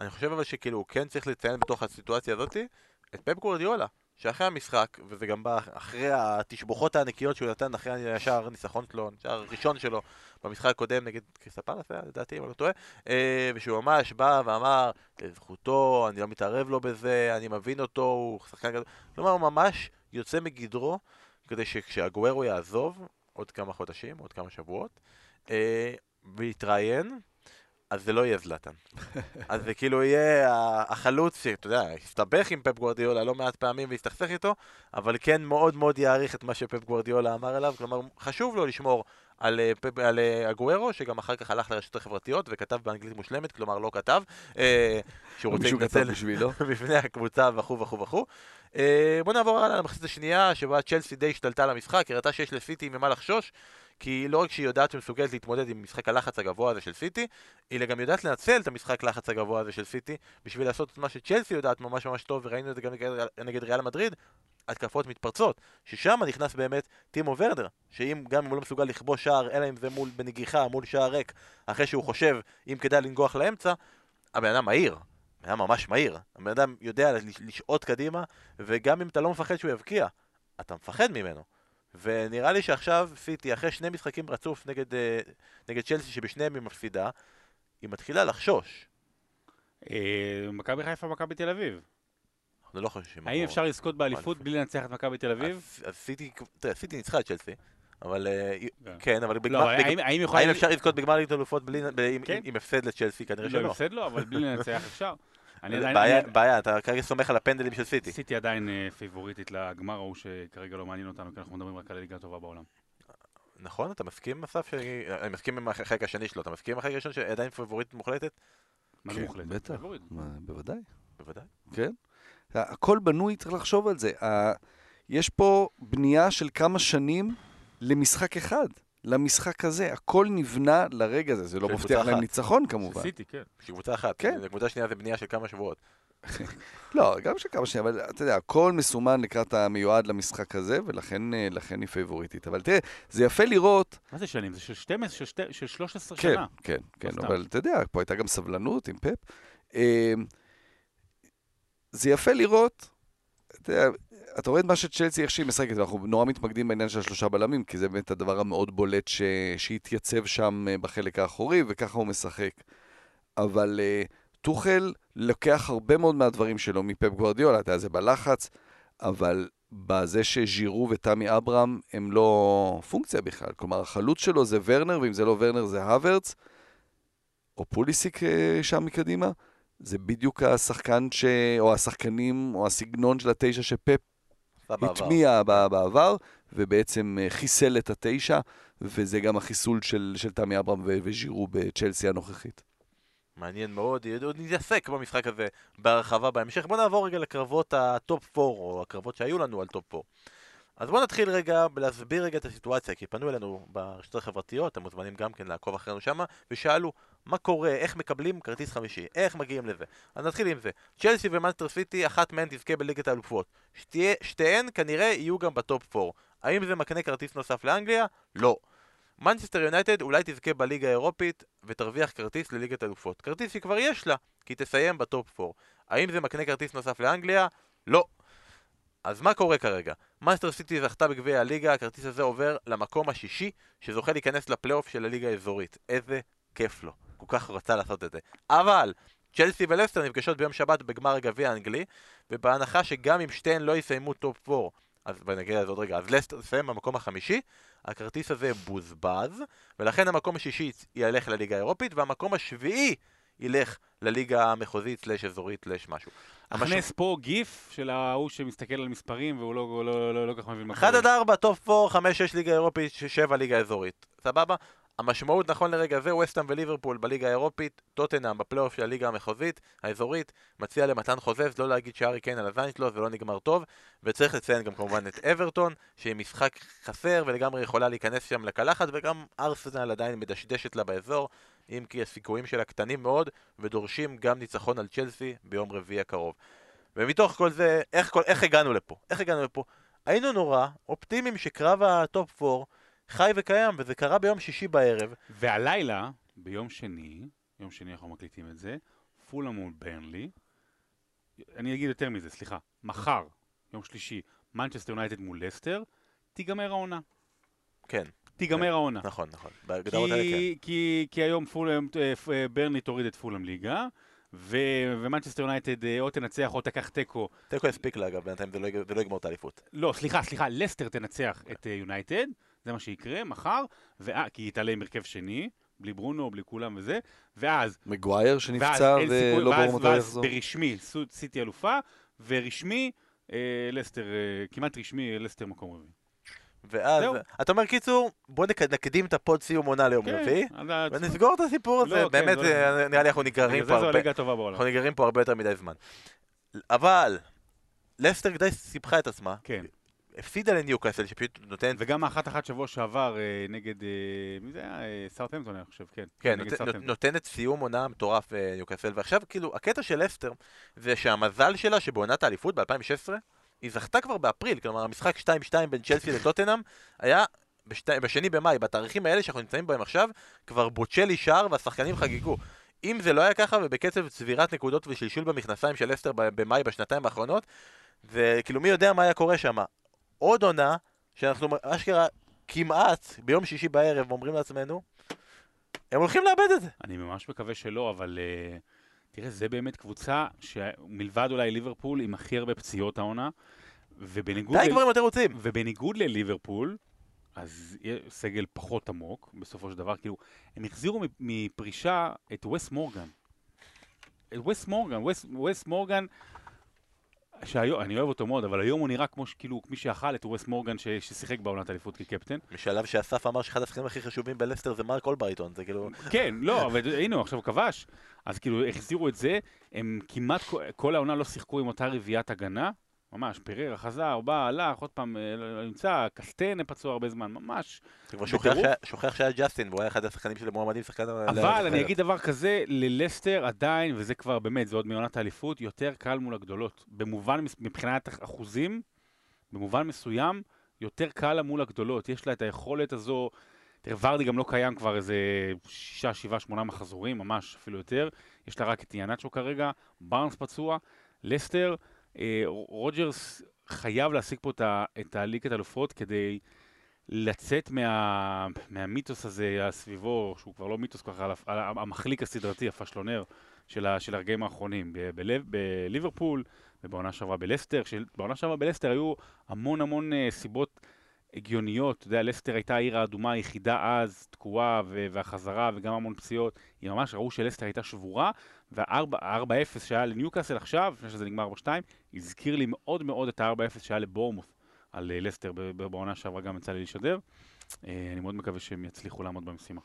אני חושב אבל שכאילו, כן צריך לציין בתוך הסיטואציה הזאתי, את פפ גורדיולה, שאחרי המשחק, וזה גם בא אחרי התשבוכות הענקיות שהוא נתן אחרי השער הניצחון שלו, השער הראשון שלו במשחק הקודם נגד קריסטל פלאס, היה, לדעתי, אם אני לא טועה, אה, ושהוא ממש בא ואמר, לזכותו, אני לא מתערב לו בזה, אני מבין אותו, הוא שחקן גדול, כלומר, הוא ממש יוצא מגדרו, כדי שכשהגוארו יעזוב, עוד כמה חודשים, עוד כמה שבועות, אה, ויתראיין, אז זה לא יהיה זלאטן. אז זה כאילו יהיה החלוץ שאתה יודע, הסתבך עם פפ גוורדיולה לא מעט פעמים והסתכסך איתו, אבל כן מאוד מאוד יעריך את מה שפפ גוורדיולה אמר אליו, כלומר חשוב לו לשמור על, אה, פפ, על אה, אגוארו, שגם אחר כך הלך לרשתות החברתיות וכתב באנגלית מושלמת, כלומר לא כתב, אה, שהוא רוצה להתנצל בשבילו. בפני הקבוצה וכו' וכו' וכו'. אה, בוא נעבור הלאה למחצית השנייה, שבה צ'לסי די השתלטה על המשחק, הראתה שיש לסיטי ממה לחשוש, כי לא רק שהיא יודעת שמסוגלת להתמודד עם משחק הלחץ הגבוה הזה של סיטי, היא גם יודעת לנצל את המשחק לחץ הגבוה הזה של סיטי, בשביל לעשות את מה שצ'לסי יודעת ממש ממש טוב, וראינו את זה גם נגד, נגד ריאל מדריד, התקפות מתפרצות, ששם נכנס באמת טימו ורנר, שאם גם אם הוא לא מסוגל לכבוש שער, אלא אם זה מול בנגיחה, מול שער ריק, אחרי שהוא חושב אם כדאי לנגוח לאמצע, הבן אדם מהיר, היה ממש מהיר. הבן אדם יודע לש- לשעוט קדימה, וגם אם אתה לא מפחד שהוא יבקיע, אתה מפחד ממנו. ונראה לי שעכשיו סיטי, אחרי שני משחקים רצוף נגד, אה, נגד צ'לסי, שבשניהם היא מפסידה, היא מתחילה לחשוש. אה, מכבי חיפה, מכבי תל אביב. אנחנו לא חוששים. האם אפשר לזכות באליפות. בלי לנצח את מכבי תל אביב? אז, סיטי, תראה, סיטי ניצחה את צ'לסי, אבל... אה, כן. כן, אבל לא, בגמר... בג- האם- אפשר לזכות בגמר ליגת אלופות עם- כן. עם הפסד לצ'לסי? כנראה לא, שלא. הפסד לו, אבל בלי לנצח אפשר. אני עדיין... בעיה, אני- בעיה, אתה כרגע סומך על הפנדלים של סיטי. סיטי עדיין אה, פייבוריטית לגמר ההוא שכרגע לא מעניין אותנו, כי אנחנו מדברים רק על הליגה הטובה בעולם. נכון, אתה מסכים, אסף? אני מסכים עם החלק השני שלו. אתה מסכים עם החלק הראשון שעדיין פייבוריטית מוחלטת? מה זה כן, מוחלט? בטח. בוודאי, בוודאי. כן. הכל בנוי, צריך לחשוב על זה. יש פה בנייה של כמה שנים למשחק אחד, למשחק הזה. הכל נבנה לרגע הזה. זה לא מבטיח להם. ניצחון כמובן. סיטי, כן. של קבוצה אחת. כן. קבוצה שנייה זה בנייה של כמה שבועות. לא, גם של כמה שנים, אבל אתה יודע, הכל מסומן לקראת המיועד למשחק הזה, ולכן אה, היא פייבוריטית. אבל תראה, זה יפה לראות... מה זה שנים? זה של 12, של שתי- של 13 כן, שנה. כן, כן, סתם. אבל אתה יודע, פה הייתה גם סבלנות עם פפ. אה, זה יפה לראות, אתה יודע, אתה רואה את מה שצ'לסי, איך שהיא משחקת, ואנחנו נורא מתמקדים בעניין של השלושה בלמים, כי זה באמת הדבר המאוד בולט ש... שהתייצב שם אה, בחלק האחורי, וככה הוא משחק. אבל uh, טוחל לוקח הרבה מאוד מהדברים שלו מפפ גוורדיולה, אתה יודע, זה בלחץ, אבל בזה שז'ירו ותמי אברהם הם לא פונקציה בכלל. כלומר, החלוץ שלו זה ורנר, ואם זה לא ורנר זה הוורץ, או פוליסיק אה, שם מקדימה. זה בדיוק השחקן ש... או השחקנים, או הסגנון של התשע שפפ בעבר. הטמיע בעבר, ובעצם אה, חיסל את התשע, וזה גם החיסול של, של תמי אברהם וז'ירו בצ'לסי הנוכחית. מעניין מאוד, עוד נתעסק במשחק הזה בהרחבה בהמשך. בוא נעבור רגע לקרבות הטופ 4, או הקרבות שהיו לנו על טופ 4. אז בואו נתחיל רגע להסביר רגע את הסיטואציה, כי פנו אלינו ברשתות החברתיות, אתם מוזמנים גם כן לעקוב אחרינו שמה, ושאלו מה קורה, איך מקבלים כרטיס חמישי, איך מגיעים לזה. אז נתחיל עם זה. צ'לסי ומאנסטר סיטי, אחת מהן תזכה בליגת האלופות. שתי, שתיהן כנראה יהיו גם בטופ 4. האם זה מקנה כרטיס נוסף לאנגליה? לא. מנצ'סטר יונייטד אולי תזכה בליגה האירופית ותרוויח כרטיס לליגת אלופות. כרטיס שכבר יש לה, כי תסיים בטופ 4. האם זה מקנה כרטיס נוסף לאנגליה? לא. אז מה קורה כרגע? מנצ'סטר סיטי זכתה בגביע הליגה, הכרטיס הזה עובר למקום השישי, שזוכה להיכנס לפלייאוף של הליגה האזורית. איזה כיף לו. כל כך רצה לעשות את זה. אבל, צ'לסי ולסטר נפגשות ביום שבת בגמר הגביע האנגלי, ובהנחה שגם אם שתיהן לא יסיימו טופ 4, אז נגיע לזה עוד רגע, אז לסטר תסיים במקום החמישי, הכרטיס הזה בוזבז, ולכן המקום השישי ילך לליגה האירופית, והמקום השביעי ילך לליגה המחוזית slash אזורית slash משהו. הכנס פה גיף של ההוא שמסתכל על מספרים והוא לא, לא, לא, לא כל כך מבין מה קורה. 1 עד 4, טופ 4, 5, 6 ליגה אירופית, 7 ליגה אזורית. סבבה? המשמעות נכון לרגע זה, ווסטהאם וליברפול בליגה האירופית, טוטנאם בפלייאוף של הליגה המחוזית, האזורית, מציע למתן חוזז, לא להגיד שהארי קיין על הזין שלו, זה לא נגמר טוב, וצריך לציין גם כמובן את אברטון, שהיא משחק חסר ולגמרי יכולה להיכנס שם לקלחת, וגם ארסנל עדיין מדשדשת לה באזור, אם כי הסיכויים שלה קטנים מאוד, ודורשים גם ניצחון על צ'לסי ביום רביעי הקרוב. ומתוך כל זה, איך, כל, איך הגענו לפה? איך הגענו לפה? היינו נורא אופטימיים שקרב הטופ 4 חי וקיים, וזה קרה ביום שישי בערב. והלילה, ביום שני, יום שני אנחנו מקליטים את זה, פולאם מול ברנלי, אני אגיד יותר מזה, סליחה, מחר, יום שלישי, מנצ'סטר יונייטד מול לסטר, תיגמר העונה. כן. תיגמר כן. העונה. נכון, נכון. בהגדרות האלה כן. כי, כי היום פולאם, אה, אה, ברנלי תוריד את פולאם ליגה, ומנצ'סטר יונייטד אה, או תנצח או תקח תיקו. תיקו יספיק לה אגב, בינתיים זה לא, לא יגמור את האליפות. לא, סליחה, סליחה, לסטר תנצח את יונייטד. זה מה שיקרה מחר, ואה, כי היא תעלה עם הרכב שני, בלי ברונו, בלי כולם וזה, ואז... מגווייר שנפצע ולא ברור מתי יחזור. ואז ברשמי סיטי אלופה, ורשמי, אה, לסטר, אה, כמעט רשמי, לסטר מקום רביעי. ואז, זהו. אתה אומר קיצור, בוא נקדים את הפוד סיום עונה ליום כן, רביעי, ונסגור את הסיפור הזה, לא, כן, באמת, כן, נראה לי אנחנו נגררים פה הרבה, אנחנו נגררים פה הרבה יותר מדי זמן. אבל, לסטר די פישלה את עצמה, כן. הפסידה לניוקאסל, שפשוט נותנת... וגם האחת אחת שבוע שעבר אה, נגד, אה, מי זה היה? אה, סאות'המפטון, אני חושב, כן. כן, נות, נות, נותנת סיום עונה מטורף ניוקאסל, ועכשיו כאילו, הקטע של לסטר, זה שהמזל שלה שבעונת האליפות ב-2016, היא זכתה כבר באפריל, כלומר המשחק 2-2 בין צ'לסי לטוטנאם, היה בשתי, בשני במאי, בתאריכים האלה שאנחנו נמצאים בהם עכשיו, כבר בוצ'לי שר והשחקנים חגגו. אם זה לא היה ככה ובקצב צבירת נקודות ושלשול במכנסיים של אסטר במאי בשנתיים האחרונות, וכאילו מי יודע מה היה קורה שם. עוד עונה, שאנחנו אשכרה כמעט ביום שישי בערב אומרים לעצמנו, הם הולכים לאבד את זה. אני ממש מקווה שלא, אבל uh, תראה, זה באמת קבוצה שמלבד אולי ליברפול עם הכי הרבה פציעות העונה, ובניגוד... די ל... כבר אם אתם רוצים. ובניגוד לליברפול, אז סגל פחות עמוק, בסופו של דבר, כאילו, הם החזירו מפרישה את וס מורגן. את וס מורגן, וס מורגן שהיום, אני אוהב אותו מאוד, אבל היום הוא נראה כמו כאילו מי שאכל את ווסט מורגן ש, ששיחק בעונת אליפות כקפטן. משלב שאסף אמר שאחד השחקנים הכי חשובים בלסטר זה מרק אולברייטון, זה כאילו... כן, לא, אבל הנה הוא עכשיו כבש. אז כאילו החזירו את זה, הם כמעט כל העונה לא שיחקו עם אותה רביעיית הגנה, ממש, פיררה חזר, בא, הלך, עוד פעם אה, לא, לא נמצא, קסטן פצוע הרבה זמן, ממש. כבר שוכח שהיה ג'סטין, והוא היה אחד השחקנים של המועמדים, שחקן... אבל אני אגיד דבר כזה, ללסטר עדיין, וזה כבר באמת, זה עוד מעונת האליפות, יותר קל מול הגדולות. במובן, מבחינת אחוזים, במובן מסוים, יותר קל לה מול הגדולות. יש לה את היכולת הזו, תראה, ורדי גם לא קיים כבר איזה שישה, שבעה, שמונה מחזורים, ממש, אפילו יותר. יש לה רק את יאנצ'ו כרגע, בארנס פצוע, לסטר. אה, רוג'רס חייב להשיג פה את הליגת אלופות כדי לצאת מה, מהמיתוס הזה סביבו, שהוא כבר לא מיתוס ככה, המחליק הסדרתי, הפשלונר של, של הרגעים האחרונים, בליברפול ובעונה שעברה בלסטר, בעונה שעברה בלסטר היו המון המון אה, סיבות הגיוניות, אתה יודע, לסטר הייתה העיר האדומה היחידה אז, תקועה, והחזרה וגם המון פציעות, היא ממש ראו שלסטר הייתה שבורה, וה-4-0 שהיה לניוקאסל עכשיו, לפני שזה נגמר 4-2, הזכיר לי מאוד מאוד את ה-4-0 שהיה לבורמוס. על אה, לסטר בעונה שעברה גם יצא לי לשדר. אה, אני מאוד מקווה שהם יצליחו לעמוד במשימה.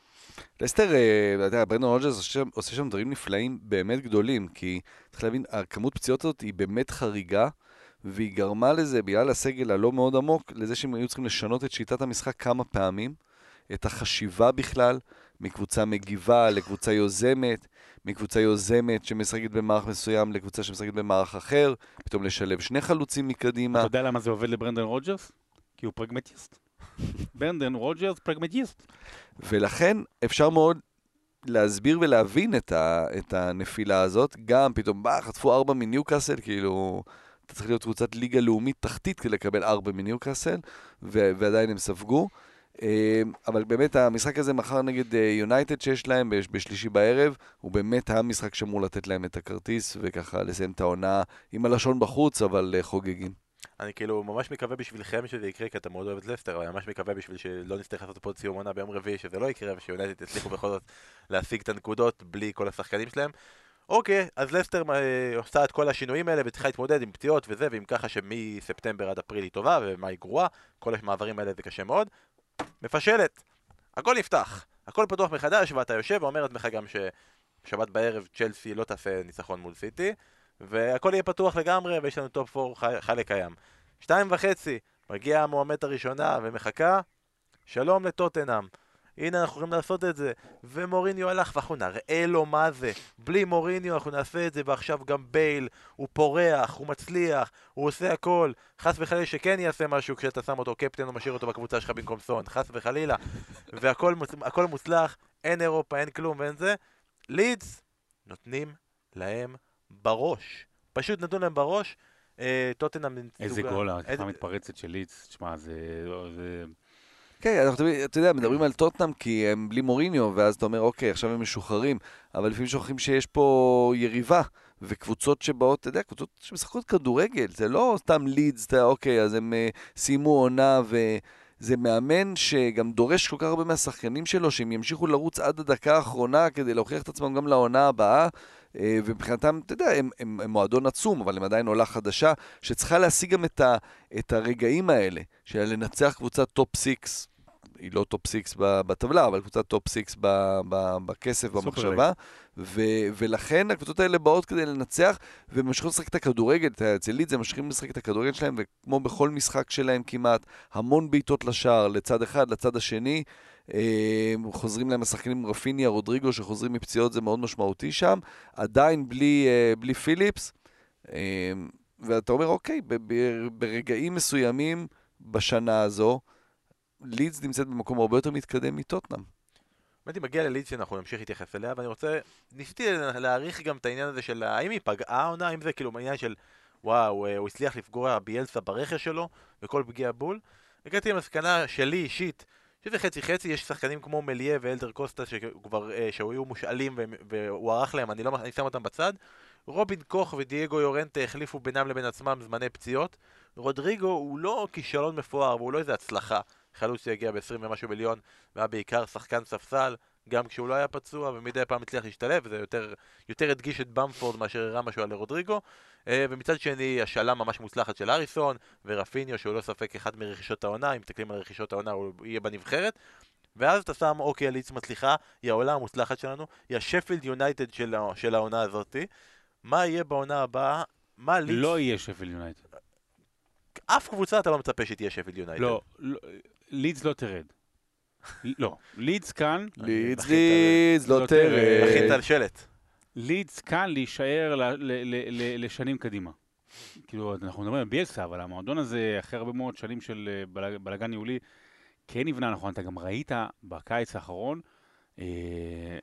לסטר, אה, אתה יודע, ברנדון רוג'רס עושה שם דברים נפלאים באמת גדולים, כי צריך להבין, הכמות פציעות הזאת היא באמת חריגה, והיא גרמה לזה, בגלל הסגל הלא מאוד עמוק, לזה שהם היו צריכים לשנות את שיטת המשחק כמה פעמים, את החשיבה בכלל, מקבוצה מגיבה לקבוצה יוזמת, מקבוצה יוזמת שמשחקת במערך מסוים לקבוצה שמשחקת במערך אחר, פתאום לשלב שני חלוצים מקדימה. אתה יודע למה זה עובד לברנדן רוג'רס? כי הוא פרגמטיסט. ברנדן רוג'רס פרגמטיסט. ולכן אפשר מאוד להסביר ולהבין את, ה, את הנפילה הזאת. גם פתאום, בא, חטפו ארבע מניוקאסל, כאילו, אתה צריך להיות קבוצת ליגה לאומית תחתית כדי לקבל ארבע מניוקאסל, ו- ועדיין הם ספגו. אה, אבל באמת המשחק הזה מחר נגד יונייטד שיש להם בש- בשלישי בערב, הוא באמת המשחק שאמור לתת להם את הכרטיס, וככה לסיים את העונה עם הלשון בחוץ, אבל אה, חוגגים. אני כאילו ממש מקווה בשבילכם שזה יקרה, כי אתה מאוד אוהב את לסטר, אבל אני ממש מקווה בשביל שלא נצטרך לעשות פה סיום עונה ביום רביעי, שזה לא יקרה, ושיונייטד יצליחו בכל זאת להשיג את הנקודות בלי כל השחקנים שלהם. אוקיי, אז לסטר אה, עושה את כל השינויים האלה וצריכה להתמודד עם פציעות וזה, ועם ככה שמספטמבר עד אפריל היא טובה ומה היא גרועה, כל המעברים האלה זה קשה מאוד. מפשלת, הכל נפתח, הכל פתוח מחדש, ואתה יושב ואומר לעצמך גם ששבת בערב צ'לסי לא תעשה ניצחון מול סיטי, והכל יהיה פתוח לגמרי, ויש לנו טופ 4 חי, לקיים. שתיים וחצי, מגיעה המועמדת הראשונה ומחכה, שלום לטוטנאם. הנה אנחנו יכולים לעשות את זה, ומוריניו הלך ואנחנו נראה לו מה זה. בלי מוריניו אנחנו נעשה את זה, ועכשיו גם בייל, הוא פורח, הוא מצליח, הוא עושה הכל. חס וחלילה שכן יעשה משהו כשאתה שם אותו קפטן ומשאיר אותו בקבוצה שלך במקום סון, חס וחלילה. והכל מוצ... מוצלח, אין אירופה, אין כלום ואין זה. לידס נותנים להם בראש. פשוט נתנו להם בראש. אה, טוטנאם... איזה סוג- גול, איזה- ההתקפה מתפרצת של לידס. תשמע, זה... זה- כן, אנחנו תמיד, אתה יודע, מדברים על טוטנאם כי הם בלי מוריניו, ואז אתה אומר, אוקיי, עכשיו הם משוחררים, אבל לפעמים שוכחים שיש פה יריבה, וקבוצות שבאות, אתה יודע, קבוצות שמשחקות כדורגל, זה לא סתם לידס, אתה, אוקיי, אז הם uh, סיימו עונה, וזה מאמן שגם דורש כל כך הרבה מהשחקנים שלו, שהם ימשיכו לרוץ עד הדקה האחרונה כדי להוכיח את עצמם גם לעונה הבאה. אה, ומבחינתם, אתה יודע, הם, הם, הם מועדון עצום, אבל הם עדיין עולה חדשה, שצריכה להשיג גם את, ה, את הרגעים האלה, של לנצח קבוצת טופ 6, היא לא טופ 6 בטבלה, אבל קבוצת טופ 6 ב, ב, בכסף, במחשבה, ו, ולכן הקבוצות האלה באות כדי לנצח, והם ממשיכים לשחק את הכדורגל, אצל לידס הם ממשיכים לשחק את הכדורגל שלהם, וכמו בכל משחק שלהם כמעט, המון בעיטות לשער, לצד אחד, לצד השני. אה, חוזרים להם השחקנים רפיניה, רודריגו, שחוזרים מפציעות, זה מאוד משמעותי שם. עדיין בלי, אה, בלי פיליפס. אה, ואתה אומר, אוקיי, ברגעים מסוימים בשנה הזו, לידס נמצאת במקום הרבה יותר מתקדם מטוטנאם. האמת היא, מגיע ללידס שאנחנו נמשיך להתייחס אליה, ואני רוצה, ניסיתי להעריך גם את העניין הזה של האם היא פגעה העונה, האם זה כאילו עניין של וואו, אה, הוא הצליח לפגוע ביאלסה ברכש שלו, וכל פגיעה בול. הגעתי למסקנה שלי אישית, שזה חצי חצי, יש שחקנים כמו מליה ואלדר קוסטה שכבר, אה, שהיו מושאלים והוא ערך להם, אני לא, אני שם אותם בצד. רובין קוך ודייגו יורנטה החליפו בינם לבין עצמם זמני פציעות. רודריגו הוא לא כישלון מפואר, והוא לא איזה הצלחה. חלוץ שהגיע ב-20 ומשהו מיליון, והיה בעיקר שחקן ספסל, גם כשהוא לא היה פצוע, ומדי פעם הצליח להשתלב, וזה יותר, יותר הדגיש את במפורד מאשר הראה משהו על רודריגו. אה, ומצד שני, השאלה ממש מוצלחת של אריסון, ורפיניו, שהוא לא ספק אחד מרכישות העונה, אם מסתכלים על רכישות העונה, הוא יהיה בנבחרת. ואז אתה שם, אוקיי, ליץ מצליחה, היא העולה המוצלחת שלנו, היא השפילד יונייטד של, של העונה הזאתי. מה יהיה בעונה הבאה? מה ליץ... לא יהיה שפל יונייטד. אף קבוצה אתה לא מצפה שתהיה שפילד יונייטד. לא, לא, לידס לא תרד. לא, לידס כאן, לידס, לידס, לא לא תרד. הכי על שלט. לידס כאן להישאר לשנים קדימה. כאילו, אנחנו מדברים על ביאלסה, אבל המועדון הזה, אחרי הרבה מאוד שנים של אה, בלאגן ניהולי, כן נבנה נכון. אתה גם ראית בקיץ האחרון, אה,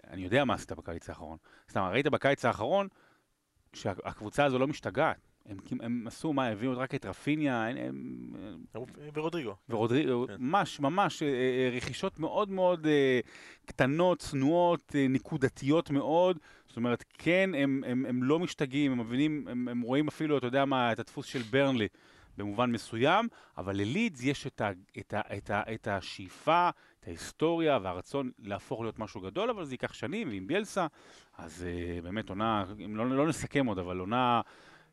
אני יודע מה עשית בקיץ האחרון. סתם, ראית בקיץ האחרון שהקבוצה הזו לא משתגעת. הם, כמ- הם עשו, מה, הביאו רק את רפיניה, הם, הם, ורודריגו. ורודריגו, כן. ממש, ממש אה, אה, רכישות מאוד מאוד אה, קטנות, צנועות, נקודתיות מאוד. זאת אומרת, כן, הם, הם, הם לא משתגעים, הם מבינים, הם, הם רואים אפילו, אתה יודע מה, את הדפוס של ברנלי במובן מסוים, אבל ללידס יש את, ה, את, ה, את, ה, את השאיפה, את ההיסטוריה והרצון להפוך להיות משהו גדול, אבל זה ייקח שנים, ועם ביאלסה, אז באמת עונה, לא, לא נסכם עוד, אבל עונה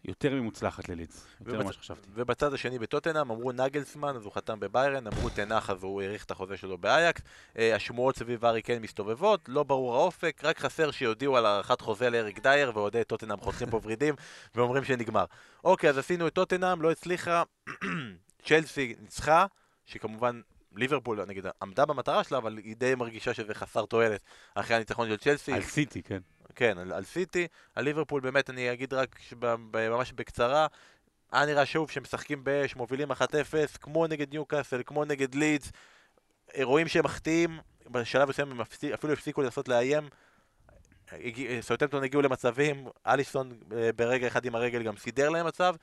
יותר ממוצלחת ללידס, יותר ובצ- ממה שחשבתי. ובצד השני בטוטנאם אמרו נגלסמן, אז הוא חתם בביירן, אמרו תנח, אז הוא האריך את החוזה שלו באייקס. אה, השמועות סביב ארי קיין מסתובבות, לא ברור האופק, רק חסר שיודיעו על הארכת חוזה לאריק דייר, ואוהדי טוטנאם חותכים פה ורידים, ואומרים שנגמר. אוקיי, אז עשינו את טוטנאם, לא הצליחה, צ'לסי ניצחה, שכמובן... ליברפול, נגיד, עמדה במטרה שלה, אבל היא די מרגישה שזה חסר תועלת אחרי הניצחון של צ'לסי. על סיטי, כן. כן, על, על סיטי, על ליברפול באמת אני אגיד רק שב- ב- ממש בקצרה, היה נראה שוב שהם משחקים באש, מובילים 1-0, כמו נגד ניוקאסל, כמו נגד לידס, רואים שהם מחטיאים, בשלב מסוים הם אפסי- אפילו הפסיקו לנסות לאיים, סאוטמפטון הגיעו למצבים, אליסון אה, ברגע אחד עם הרגל גם סידר להם מצב,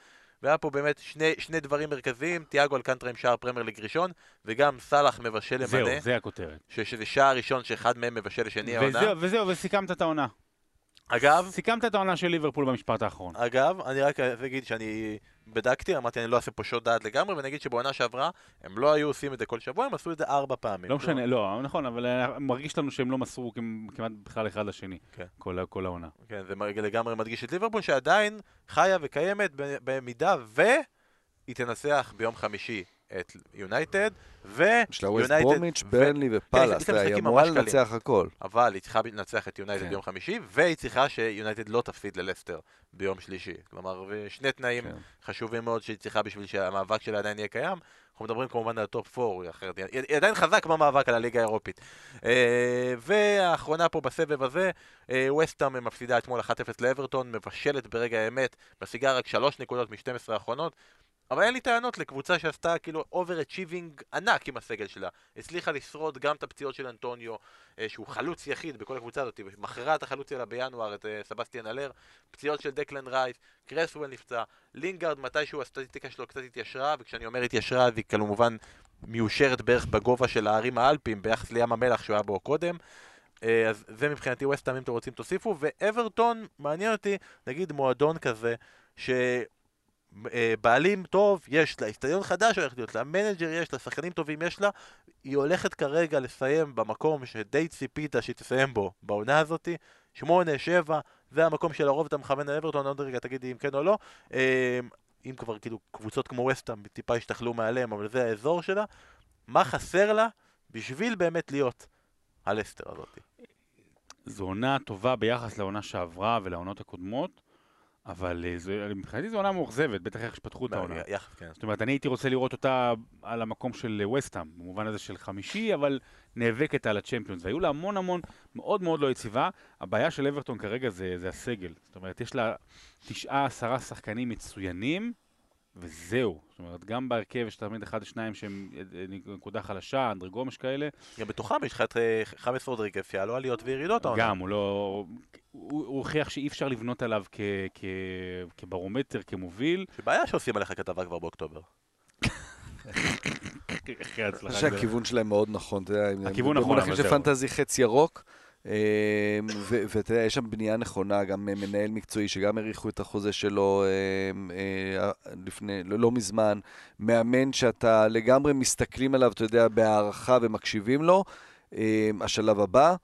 והיה פה באמת שני, שני דברים מרכזיים, תיאגו אלקנטרה עם שער פרמייר ליג ראשון, וגם סאלח מבשל זהו, למנה, זה הכותרת. ש- שזה שער ראשון שאחד מהם מבשל לשני העונה. וזהו, וזהו, וסיכמת את העונה. אגב, סיכמת את העונה של ליברפול במשפט האחרון. אגב, אני רק אגיד שאני בדקתי, אמרתי אני לא אעשה פה שוד דעת לגמרי, ואני אגיד שבעונה שעברה הם לא היו עושים את זה כל שבוע, הם עשו את זה ארבע פעמים. לא משנה, לא, נכון, אבל מרגיש לנו שהם לא מסרו כמ- כמעט בכלל אחד לשני. כן. כל כל העונה. כן, זה לגמרי מדגיש את ליברפול, שעדיין חיה וקיימת במידה והיא תנצח ביום חמישי את יונייטד, ו... יש לה ווסט יונייטד ברומיץ', ברנלי ופאלאס, יש להם היא משחקים אמורה. לנצח הכל. אבל היא צריכה לנצח את יונייטד כן. ביום חמישי, והיא צריכה שיונייטד לא תפסיד ללסטר ביום שלישי. כלומר, שני תנאים כן. חשובים מאוד שהיא צריכה בשביל שהמאבק שלה עדיין יהיה קיים. אנחנו מדברים כמובן על הטופ 4, אחרת היא עדיין חזק במאבק על הליגה האירופית. אה, והאחרונה פה בסבב הזה, אה, ווסטהאם מפסידה אתמול 1-0 לאברטון, מפשלת ברגע האמת, משיגה רק 3 נקודות מ-12 האחרונות. אבל אין לי טענות לקבוצה שעשתה כאילו overachieving ענק עם הסגל שלה. הצליחה לשרוד גם את הפציעות של אנטוניו, אה, שהוא חלוץ יחיד בכל הקבוצה הזאת, מכרה את החלוץ שלה בינואר, את אה, סבסטיאן אלר, פציעות של דקלן רייס, קרסוול נפצע, לינגארד מתישהו הסטטיסטיקה שלו קצת התיישרה, וכשאני אומר התיישרה אז היא כמובן מיושרת בערך בגובה של הרי האלפים ביחס לים המלח שהוא היה בו קודם. אה, אז זה מבחינתי ווסטהאם אם אתם רוצים תוסיפו, ואברטון מעניין אותי, נגיד מועדון כזה, ש... אה, בעלים טוב יש לה, אצטדיון חדש הולך להיות לה, manager יש לה, שחקנים טובים יש לה, היא הולכת כרגע לסיים במקום שדי ציפית שהיא תסיים בו בעונה הזאתי, שמונה, שבע, זה המקום שלרוב אתה מכוון לאברטון, עוד רגע תגידי אם כן או לא, אה, אם כבר כאילו קבוצות כמו וסטאם טיפה השתחלו מעליהם, אבל זה האזור שלה, מה חסר לה בשביל באמת להיות הלסטר הזאתי? זו עונה טובה ביחס לעונה שעברה ולעונות הקודמות, אבל אה, מבחינתי זו עונה מאוכזבת, בטח איך שפתחו את העונה. כן. זאת אומרת, אני הייתי רוצה לראות אותה על המקום של וסטהאם, במובן הזה של חמישי, אבל נאבקת על הצ'מפיונס. והיו לה המון המון, מאוד מאוד לא יציבה. הבעיה של אברטון כרגע זה, זה הסגל. זאת אומרת, יש לה תשעה, עשרה שחקנים מצוינים, וזהו. זאת אומרת, גם בהרכב יש תמיד אחד או שניים שהם אה, נקודה חלשה, אנדרי גומש כאלה. גם בתוכם יש לך את אה, חמאס רודריגז, שהיה לו עליות וירידות. גם, הוא לא... הוא הוא הוכיח שאי אפשר לבנות עליו כ, כ, כברומטר, כמוביל. שבעיה שעושים עליך כתבה כבר באוקטובר. אחרי אני ההצלחה. חושב שהכיוון שלהם מאוד נכון, אתה יודע, הכיוון נכון, במונחים של. פנטזי חץ ירוק, ו- ואתה יודע, יש שם בנייה נכונה, גם מנהל מקצועי שגם האריכו את החוזה שלו אה, אה, לפני, לא לא מזמן, מאמן שאתה לגמרי מסתכלים עליו, אתה יודע, בהערכה ומקשיבים לו. אה, השלב הבא,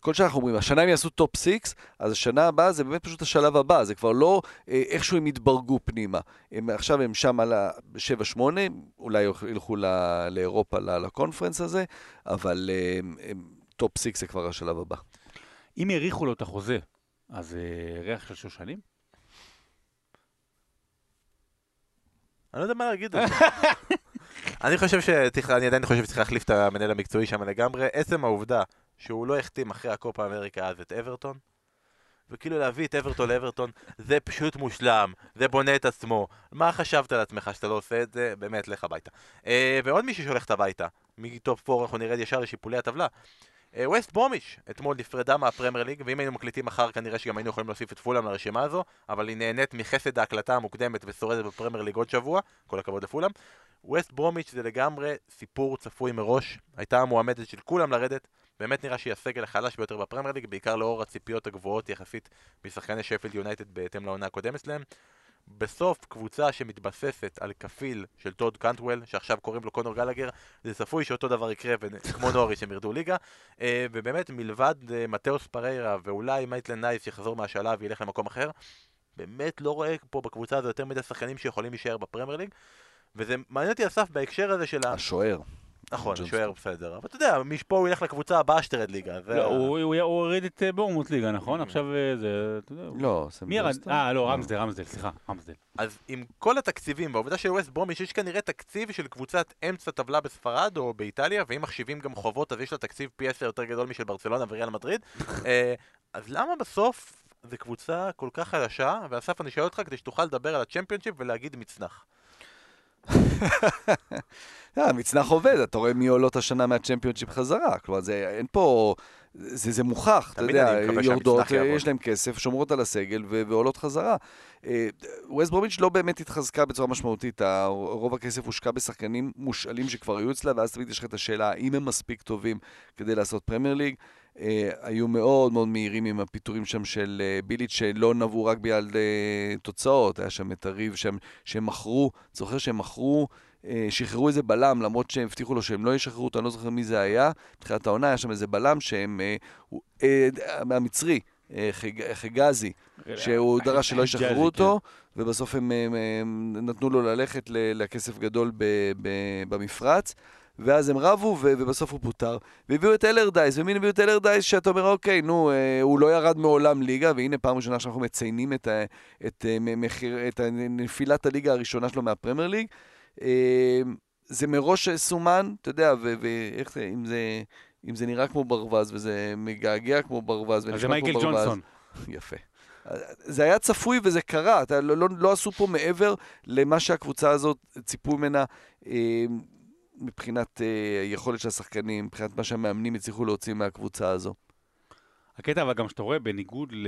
כל שנה אנחנו אומרים, השנה הם יעשו טופ 6, אז השנה הבאה זה באמת פשוט השלב הבא, זה כבר לא אה, איכשהו הם יתברגו פנימה. הם, עכשיו הם שם על ה-7-8, אולי ילכו ל- לאירופה, ל- לקונפרנס הזה, אבל אה, הם, הם, טופ 6 זה כבר השלב הבא. אם האריכו לו את החוזה, אז אה, ריח של שש שנים? אני לא יודע מה להגיד על זה. אני חושב שצריך, אני עדיין חושב שצריך להחליף את המנהל המקצועי שם לגמרי. עצם העובדה שהוא לא החתים אחרי הקופה אמריקה אז את אברטון, וכאילו להביא את אברטון לאברטון, זה פשוט מושלם, זה בונה את עצמו. מה חשבת על עצמך שאתה לא עושה את זה? באמת, לך הביתה. אה, ועוד מישהי שהולכת הביתה, מטופ 4 אנחנו נרד ישר לשיפולי הטבלה. אה, ווסט ברומיש, אתמול נפרדה מהפרמייר ליג, ואם היינו מקליטים מחר כנראה שגם היינו יכולים להוסיף את פולאם לרשימה הזו, אבל היא נהנית מחסד ההקלטה המוקדמת ושורדת בפרמייר ליג עוד שבוע, כל הכבוד לפולאם. ווסט ברומיץ' זה לגמרי סיפור צפוי מראש, הייתה המועמדת של כולם לרדת, באמת נראה שהיא הסגל החלש ביותר בפרמייר ליג, בעיקר לאור הציפיות הגבוהות יחסית משחקני שפילד יונייטד בהתאם לעונה הקודמת שלהם. בסוף קבוצה שמתבססת על כפיל של טוד קנטוול, שעכשיו קוראים לו קונור גלגר, זה צפוי שאותו דבר יקרה, כמו נוריץ' שהם ירדו ליגה. אה, ובאמת, מלבד אה, מתאוס פריירה ואולי מייטלנד-ניילס יחזור מהשלב וילך למקום אחר, באמת לא רואה פה בקבוצה הזו יותר מדי שחקנים שיכולים להישאר בפרמייר ליג. וזה מעניין אותי אסף בהקשר הזה של ה... השוער. נכון, שוער בסדר. אבל אתה יודע, מפה הוא ילך לקבוצה הבאה שתרד ליגה. זה לא, הוא הוריד את אה, בורנמות' ליגה, נכון? עכשיו אה, זה, אתה יודע. לא, מי ירד? סם ג'ונסטון? אה, לא, רמסדל, רמסדל, סליחה, רמסדל. אז עם כל התקציבים, והעובדה של ווסט ברומיץ' יש כנראה תקציב של קבוצת אמצע טבלה בספרד או באיטליה, ואם מחשיבים גם חובות אז יש לה תקציב פי עשר יותר גדול משל ברצלונה וריאל מדריד, אה, אז למה בסוף זו קבוצה כל כך חלשה, ואסף אני שואל אותך כדי שתוכל לדבר על הצ'מפיונשיפ ולהגיד מצנח. אה, המצנח עובד, אתה רואה מי עולות השנה מהצ'מפיונשיפ חזרה. כלומר, זה, אין פה... זה, זה מוכח, אתה יודע, יורדות, יעבוד. יש להם כסף, שומרות על הסגל ו- ועולות חזרה. אה, ווסט ברומיץ' לא באמת התחזקה בצורה משמעותית, רוב הכסף הושקע בשחקנים מושאלים שכבר היו אצלה, ואז תמיד יש לך את השאלה האם הם מספיק טובים כדי לעשות פרמייר ליג. אה, היו מאוד מאוד מהירים עם הפיטורים שם של אה, ביליץ' שלא נבעו רק בגלל אה, תוצאות, היה שם את הריב שם שהם מכרו, זוכר שהם מכרו, שחררו איזה בלם, למרות שהם הבטיחו לו שהם לא ישחררו אותו, אני לא זוכר מי זה היה, בתחילת העונה היה שם איזה בלם שהם, הוא- אה, המצרי, אה, חג- חגזי, שהוא דרש שלא ישחררו אותו, ובסוף הם, הם, הם נתנו לו ללכת לכסף גדול ב, ב, במפרץ, ואז הם רבו, ו, ובסוף הוא פוטר. והביאו את אלרדייס, ומין הביאו את אלרדייס שאתה אומר, אוקיי, נו, אה, הוא לא ירד מעולם ליגה, והנה פעם ראשונה שאנחנו מציינים את, ה, את, אה, מחיר, את נפילת הליגה הראשונה שלו מהפרמייר ליג. אה, זה מראש סומן, אתה יודע, ואיך זה, אם זה... אם זה נראה כמו ברווז וזה מגעגע כמו ברווז אז זה ונשמע כמו מייקל ברווז, ג'ונסון. יפה. זה היה צפוי וזה קרה, אתה, לא, לא, לא עשו פה מעבר למה שהקבוצה הזאת ציפו ממנה אה, מבחינת אה, היכולת של השחקנים, מבחינת מה שהמאמנים הצליחו להוציא מהקבוצה הזו. הקטע אבל גם שאתה רואה בניגוד ל...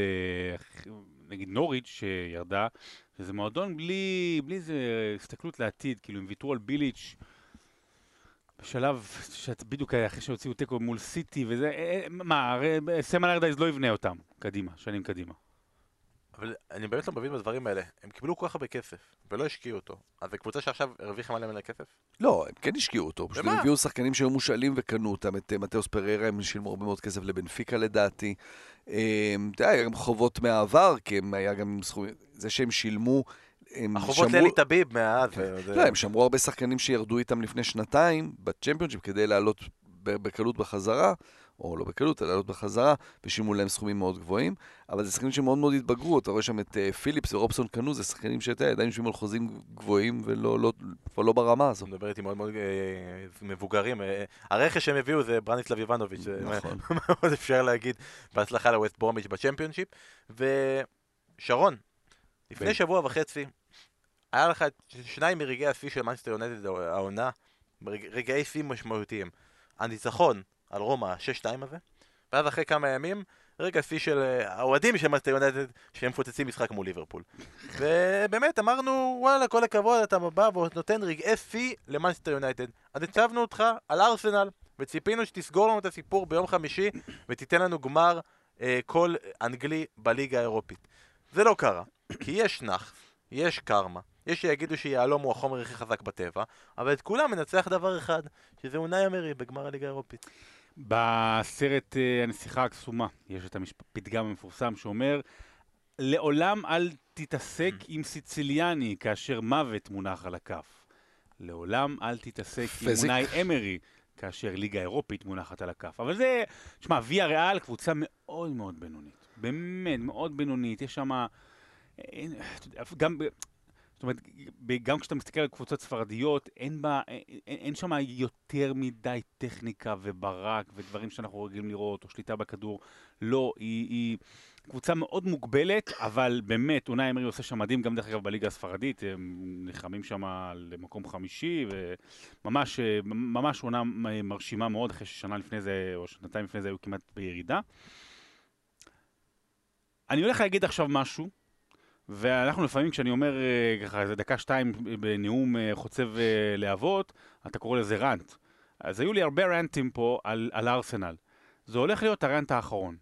נגיד נוריץ' שירדה, שזה מועדון בלי, בלי איזה הסתכלות לעתיד, כאילו הם ויתרו על ביליץ' בשלב שאת בדיוק אחרי שהוציאו תיקו מול סיטי וזה, אה, אה, מה, הרי סמל ארדייז לא יבנה אותם קדימה, שנים קדימה. אבל אני באמת לא מבין בדברים האלה. הם קיבלו כל כך הרבה כסף, ולא השקיעו אותו. אז זו קבוצה שעכשיו הרוויחה מלא מלא כסף? לא, הם כן השקיעו אותו, פשוט הם? הביאו שחקנים שהיו מושאלים וקנו אותם, את אה, מתאוס פררה, הם שילמו הרבה מאוד כסף לבנפיקה לדעתי. אה, אתה יודע, גם חובות מהעבר, כי הם היה גם סכומים, זה שהם שילמו, החובות לאלי טביב מאז. כן. זה- לא, הם שמרו הרבה שחקנים שירדו איתם לפני שנתיים בצ'מפיונשיפ כדי לעלות בקלות בחזרה, או לא בקלות, אלא לעלות בחזרה, ושילמו להם סכומים מאוד גבוהים, אבל זה שחקנים שמאוד מאוד התבגרו, אתה רואה שם את אה, פיליפס ורובסון קנו, זה שחקנים שאתה עדיין יושבים על חוזים גבוהים ולא לא, כבר לא ברמה הזו. מדבר איתי מאוד מאוד אה, מבוגרים. אה, הרכש שהם הביאו זה ברניסלב איבנוביץ', זה נכון. מאוד אפשר להגיד בהצלחה לווסט ברומיץ' בצ'מפיונשיפ. ושרון, לפני בן. שבוע וחצי, היה לך שניים מרגעי השיא של מנצ'סטר יונייטד העונה, רג- רגעי שיא משמעותיים. הניצחון על רומא, ה-6-2 הזה, ואז אחרי כמה ימים, רגע שיא של אה, האוהדים של מנצ'סטר יונייטד, שהם מפוצצים משחק מול ליברפול. ובאמת אמרנו, וואלה, כל הכבוד, אתה בא ונותן רגעי שיא למנצ'סטר יונייטד. אז הצבנו אותך על ארסנל, וציפינו שתסגור לנו את הסיפור ביום חמישי, ותיתן לנו גמר אה, קול אנגלי בליגה האירופית. זה לא קרה, כי יש נח, יש קרמה, יש שיגידו שיהלום הוא החומר הכי חזק בטבע, אבל את כולם מנצח דבר אחד, שזה אונאי אמרי בגמר הליגה האירופית. בסרט אה, הנסיכה הקסומה יש את הפתגם המפורסם שאומר לעולם אל תתעסק עם סיציליאני כאשר מוות מונח על הכף. לעולם אל תתעסק עם. אונאי אמרי כאשר ליגה אירופית מונחת על הכף. אבל זה, תשמע, ויה ריאל קבוצה מאוד מאוד בינונית. באמת, מאוד בינונית. יש שם... גם... אומרת, גם כשאתה מסתכל על קבוצות ספרדיות, אין, בה, אין, אין שם יותר מדי טכניקה וברק ודברים שאנחנו רגילים לראות, או שליטה בכדור. לא, היא, היא קבוצה מאוד מוגבלת, אבל באמת, אונאי אמרי עושה שם מדהים, גם דרך אגב בליגה הספרדית, הם נלחמים שם למקום חמישי, וממש ממש עונה מרשימה מאוד, אחרי ששנה לפני זה, או שנתיים לפני זה, היו כמעט בירידה. אני הולך להגיד עכשיו משהו, ואנחנו לפעמים, כשאני אומר אה, ככה איזה דקה שתיים בנאום אה, חוצב אה, להבות, אתה קורא לזה רנט. אז היו לי הרבה רנטים פה על, על ארסנל. זה הולך להיות הרנט האחרון.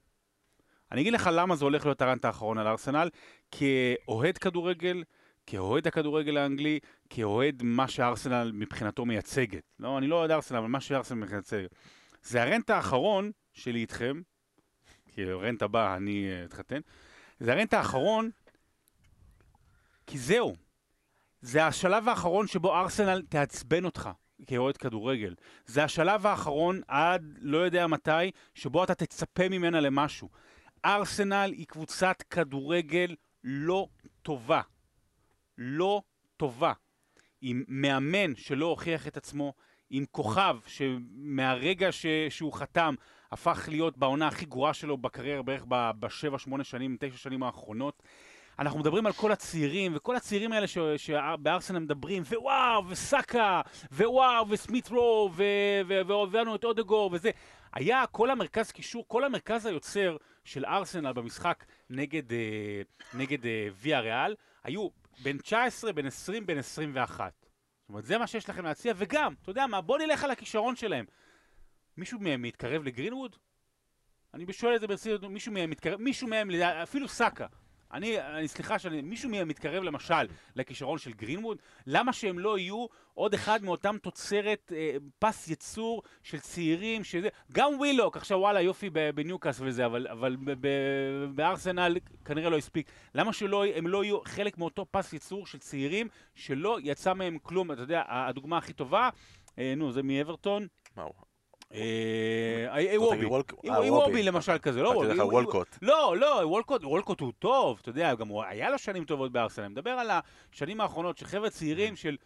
אני אגיד לך למה זה הולך להיות הרנט האחרון על ארסנל, כאוהד כדורגל, כאוהד הכדורגל האנגלי, כאוהד מה שארסנל מבחינתו מייצגת. לא, אני לא אוהד ארסנל, אבל מה שארסנל מייצגת. זה הרנט האחרון שלי איתכם, כי הרנט הבא אני אתחתן, זה הרנט האחרון כי זהו. זה השלב האחרון שבו ארסנל תעצבן אותך כאוהד כדורגל. זה השלב האחרון עד לא יודע מתי, שבו אתה תצפה ממנה למשהו. ארסנל היא קבוצת כדורגל לא טובה. לא טובה. עם מאמן שלא הוכיח את עצמו, עם כוכב שמהרגע ש... שהוא חתם הפך להיות בעונה הכי גרועה שלו בקריירה בערך בשבע, שמונה שנים, תשע שנים האחרונות. אנחנו מדברים על כל הצעירים, וכל הצעירים האלה שבארסנל מדברים, ווואו, וסאקה, ווואו, וסמית רו, והבאנו את אודגור, וזה. היה כל המרכז קישור, כל המרכז היוצר של ארסנל במשחק נגד, אה, נגד אה, ויה ריאל, היו בין 19, בין 20, בין 21. זאת אומרת, זה מה שיש לכם להציע, וגם, אתה יודע מה, בוא נלך על הכישרון שלהם. מישהו מהם מתקרב לגרינווד? אני שואל את זה ברצינות, מישהו מהם מתקרב, מישהו מהם, אפילו סאקה. אני, אני סליחה שאני, מישהו מהם מתקרב למשל לכישרון של גרינווד, למה שהם לא יהיו עוד אחד מאותם תוצרת אה, פס יצור של צעירים, שזה, גם ווילוק, עכשיו וואלה יופי בניוקאס וזה, אבל, אבל בארסנל כנראה לא הספיק, למה שהם לא יהיו חלק מאותו פס יצור של צעירים שלא יצא מהם כלום, אתה יודע, הדוגמה הכי טובה, אה, נו, זה מאברטון. מה הוא? וורבי למשל כזה, לא וורבי. וולקוט. לא, לא, וולקוט הוא טוב, אתה יודע, גם היה לו שנים טובות בארסנל. אני מדבר על השנים האחרונות של חבר'ה צעירים של...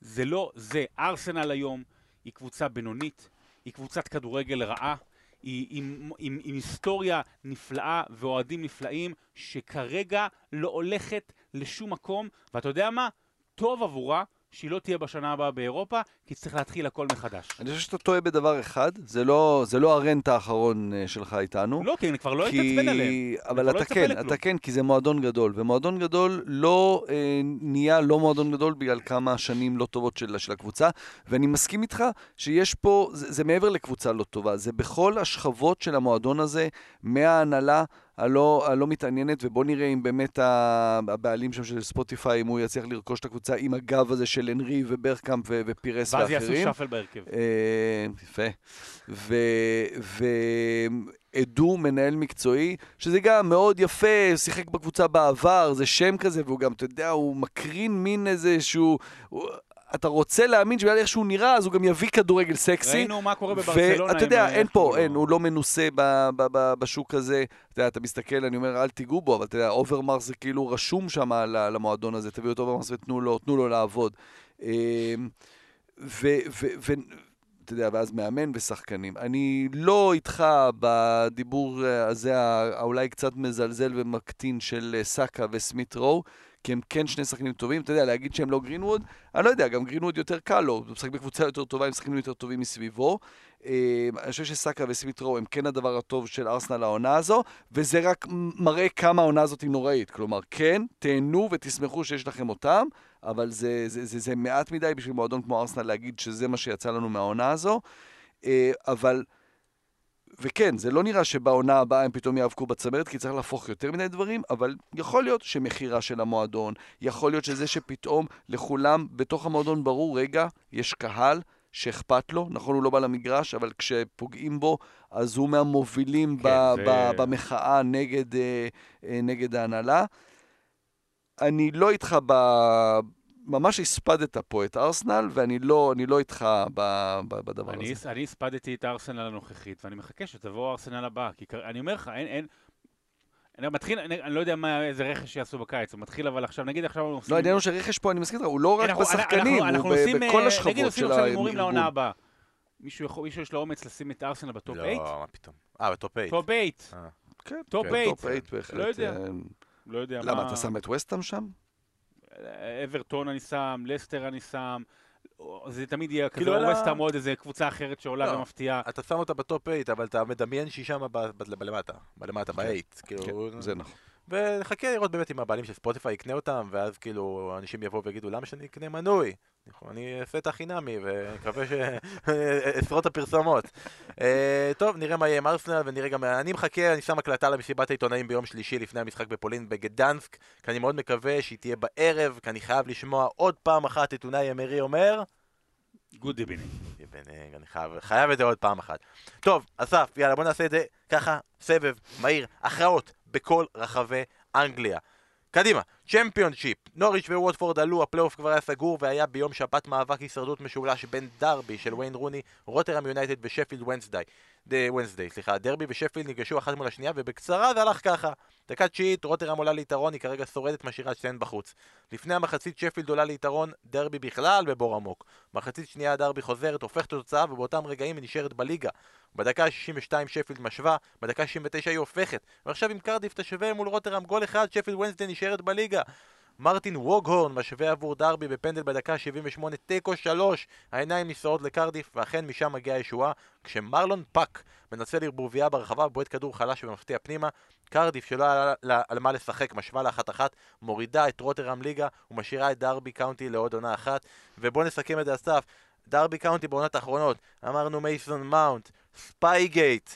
זה לא זה. ארסנל היום היא קבוצה בינונית, היא קבוצת כדורגל רעה, היא עם, עם, עם היסטוריה נפלאה ואוהדים נפלאים, שכרגע לא הולכת לשום מקום, ואתה יודע מה? טוב עבורה שהיא לא תהיה בשנה הבאה באירופה, כי צריך להתחיל הכל מחדש. אני חושב שאתה טועה בדבר אחד, זה לא, זה לא הרנט האחרון אה, שלך איתנו. לא, כי אני כבר לא כי... אתעצבן עליהם. אבל לא אתה לא כן, לכלום. אתה כן, כי זה מועדון גדול, ומועדון גדול לא אה, נהיה לא מועדון גדול בגלל כמה שנים לא טובות של, של הקבוצה, ואני מסכים איתך שיש פה, זה, זה מעבר לקבוצה לא טובה, זה בכל השכבות של המועדון הזה, מההנהלה הלא, הלא מתעניינת, ובוא נראה אם באמת הבעלים שם של ספוטיפיי, אם הוא יצליח לרכוש את הקבוצה עם הגב הזה של הנרי וברקאמפ ופירס ואחרים. ואז יעשו שפל בהרכב. אה, יפה. ועדו, מנהל מקצועי, שזה גם מאוד יפה, שיחק בקבוצה בעבר, זה שם כזה, והוא גם, אתה יודע, הוא מקרין מין איזה שהוא... אתה רוצה להאמין שבגלל איך שהוא נראה, אז הוא גם יביא כדורגל סקסי. ראינו מה קורה בברצלונה. ואתה יודע, אין פה, אין, הוא לא מנוסה ב, ב, ב, בשוק הזה. אתה יודע, אתה מסתכל, אני אומר, אל תיגעו בו, אבל אתה יודע, אוברמרס זה כאילו רשום שם למועדון הזה, תביאו את אוברמרס ותנו לו, לו לעבוד. אמ, ואתה יודע, ואז מאמן ושחקנים. אני לא איתך בדיבור הזה, האולי קצת מזלזל ומקטין של סאקה וסמית רו. כי הם כן שני שחקנים טובים. אתה יודע, להגיד שהם לא גרינווד, אני לא יודע, גם גרינווד יותר קל לו, הוא משחק בקבוצה יותר טובה עם שחקנים יותר טובים מסביבו. אה, אני חושב שסאקה וסמיטרו הם כן הדבר הטוב של ארסנל העונה הזו, וזה רק מראה כמה העונה הזאת היא נוראית. כלומר, כן, תהנו ותשמחו שיש לכם אותם, אבל זה, זה, זה, זה מעט מדי בשביל מועדון כמו ארסנל להגיד שזה מה שיצא לנו מהעונה הזו. אה, אבל... וכן, זה לא נראה שבעונה הבאה הם פתאום יאבקו בצמרת, כי צריך להפוך יותר מדי דברים, אבל יכול להיות שמכירה של המועדון, יכול להיות שזה שפתאום לכולם בתוך המועדון ברור, רגע, יש קהל שאכפת לו, נכון, הוא לא בא למגרש, אבל כשפוגעים בו, אז הוא מהמובילים כן, ב- זה... ב- במחאה נגד, אה, אה, נגד ההנהלה. אני לא איתך ב... ממש הספדת פה את ארסנל, ואני לא, לא איתך ב, ב, בדבר אני, הזה. אני הספדתי את ארסנל הנוכחית, ואני מחכה שתבוא ארסנל הבא. כי אני אומר לך, אין... אין אני מתחיל, אני, אני לא יודע מה, איזה רכש יעשו בקיץ, הוא מתחיל אבל עכשיו, נגיד עכשיו... עושים... לא, העניין הוא שרכש פה, אני מסכים איתך, הוא לא רק אנחנו, בשחקנים, אנחנו, אנחנו הוא עושים, בכל אה, השכבות של הארגון. נגיד עושים עכשיו הימורים לעונה הבאה. מישהו, מישהו יש לו אומץ לשים את ארסנל בטופ 8? לא, מה פתאום. אה, בטופ 8. טופ 8. כן, טופ 8. טופ 8 בהחלט. לא יודע. אה, לא יודע מה... למה, אתה שם את ווסטהאם שם? אברטון אני שם, לסטר אני שם, זה תמיד יהיה כזה, כאילו עוד איזה קבוצה אחרת שעולה לא, ומפתיעה. אתה שם אותה בטופ 8, אבל אתה מדמיין שהיא שם בלמטה, בלמטה, ב-8. כן, כאילו, זה נכון. ונחכה לראות באמת אם הבעלים של ספוטיפיי יקנה אותם, ואז כאילו אנשים יבואו ויגידו, למה שאני אקנה מנוי? אני אעשה את החינמי, ומקווה שאסרות את הפרסומות. אה, טוב, נראה מה יהיה עם ארסנל, ונראה גם... אני מחכה, אני שם הקלטה למסיבת העיתונאים ביום שלישי לפני המשחק בפולין בגדנסק, כי אני מאוד מקווה שהיא תהיה בערב, כי אני חייב לשמוע עוד פעם אחת את אונאי אמרי אומר... good evening. אני חייב, חייב את זה עוד פעם אחת. טוב, אסף, יאללה בוא נעשה את זה ככה, סבב, מהיר, הכרעות, בכל רחבי אנגליה. קדימה, צ'מפיונשיפ, נוריץ' וווטפורד עלו, הפלייאוף כבר היה סגור והיה ביום שבת מאבק הישרדות משולש בין דרבי של ויין רוני, רוטרם יונייטד ושפילד ונסדי. וונסדיי, סליחה, דרבי ושפילד ניגשו אחת מול השנייה ובקצרה זה הלך ככה. דקה תשיעית, רוטרם עולה ליתרון, היא כרגע שורדת, משאירה את שתיהן בחוץ. לפני המחצית שפילד עולה ליתרון, דרבי בכלל בבור עמוק. מחצית שנייה דרבי חוזרת, הופכת לתוצאה ובאותם רגעים היא נשארת בליגה. בדקה ה-62 שפילד משווה, בדקה ה-69 היא הופכת. ועכשיו אם קרדיף תשווה מול רוטרם גול אחד, שפילד ונסדיי נשארת בליגה. מרטין ווגהורן משווה עבור דרבי בפנדל בדקה 78, תיקו 3, העיניים נישאות לקרדיף, ואכן משם מגיעה הישועה, כשמרלון פאק מנצל ערבוביה ברחבה, בועט כדור חלש ומפתיע פנימה, קרדיף שלא היה על מה לשחק, משווה לאחת אחת, מורידה את רוטרם ליגה ומשאירה את דרבי קאונטי לעוד עונה אחת, ובואו נסכם את זה אסף, דרבי קאונטי בעונות האחרונות, אמרנו מייסון מאונט, ספייגייט,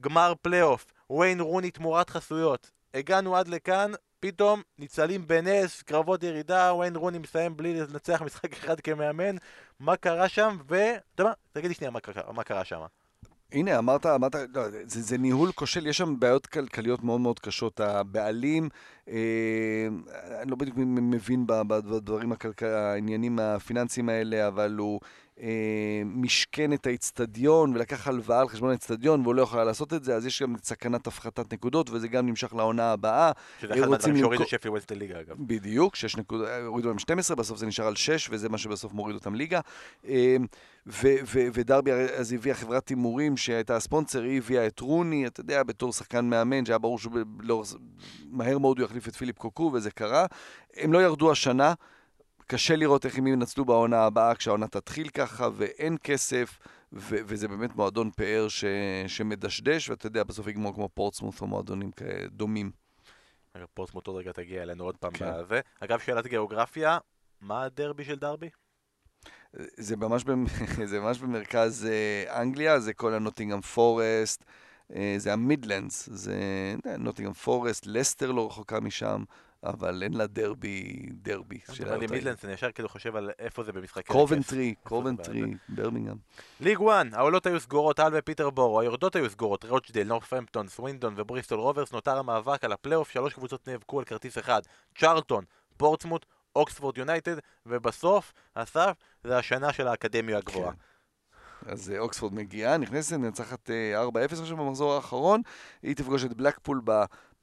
גמר פלייאוף, וויין רוני תמורת חסויות, הגענו עד לכאן, פתאום ניצלים בנס, קרבות ירידה, וויין רוני מסיים בלי לנצח משחק אחד כמאמן, מה קרה שם, ו... אתה יודע מה? תגיד לי שנייה מה מה קרה שם. הנה, אמרת, אמרת, לא, זה, זה ניהול כושל, יש שם בעיות כלכליות מאוד מאוד קשות. הבעלים, אה, אני לא בדיוק מבין בדברים, הכלכל, העניינים הפיננסיים האלה, אבל הוא משכן את האיצטדיון ולקח הלוואה על חשבון האיצטדיון והוא לא יכול לעשות את זה, אז יש גם סכנת הפחתת נקודות וזה גם נמשך לעונה הבאה. שזה אחד מהדברים שהורידו שפי ווסט לליגה אגב. בדיוק, 6 נקודות, הורידו להם 12, בסוף זה נשאר על 6 וזה מה שבסוף מוריד אותם ליגה. אה, ודרבי אז הביאה חברת הימורים שהייתה הספונסר, היא הביאה את רוני, אתה יודע, בתור שחקן מאמן, שהיה ברור שמהר מאוד הוא יחליף את פיליפ קוקו וזה קרה. הם לא ירדו השנה. קשה לראות איך הם ינצלו בעונה הבאה כשהעונה תתחיל ככה ואין כסף, ו- וזה באמת מועדון פאר ש- שמדשדש, ואתה יודע, בסוף יגמור כמו פורטסמוט או מועדונים דומים. אגב, פורטסמוט עוד רגע תגיע אלינו עוד פעם כן. בזה. אגב, שאלת גיאוגרפיה, מה הדרבי של דרבי? זה ממש, במ... זה ממש במרכז אה, אנגליה, זה כל הנוטינגאם פורסט, אה, זה המידלנדס, זה נוטינגאם פורסט, לסטר לא רחוקה משם. אבל אין לה דרבי, דרבי. של לי מידלנדס, אני ישר כאילו חושב על איפה זה במשחקי... קובנטרי, קובנטרי, ברמינגהם. ליג 1, העולות היו סגורות, האל ופיטרבורו, היורדות היו סגורות, רוצ'דל, נורת'המפטון, סווינדון ובריסטול רוברס, נותר המאבק על הפלייאוף, שלוש קבוצות נאבקו על כרטיס אחד, צ'ארלטון, פורטסמוט, אוקספורד יונייטד, ובסוף, אסף, זה השנה של האקדמיה הגבוהה. כן. אז אה, אוקספורד מגיעה, נכנסת, מנצחת 4-0 אה, עכשיו במחזור האחרון, היא תפגוש את בלקפול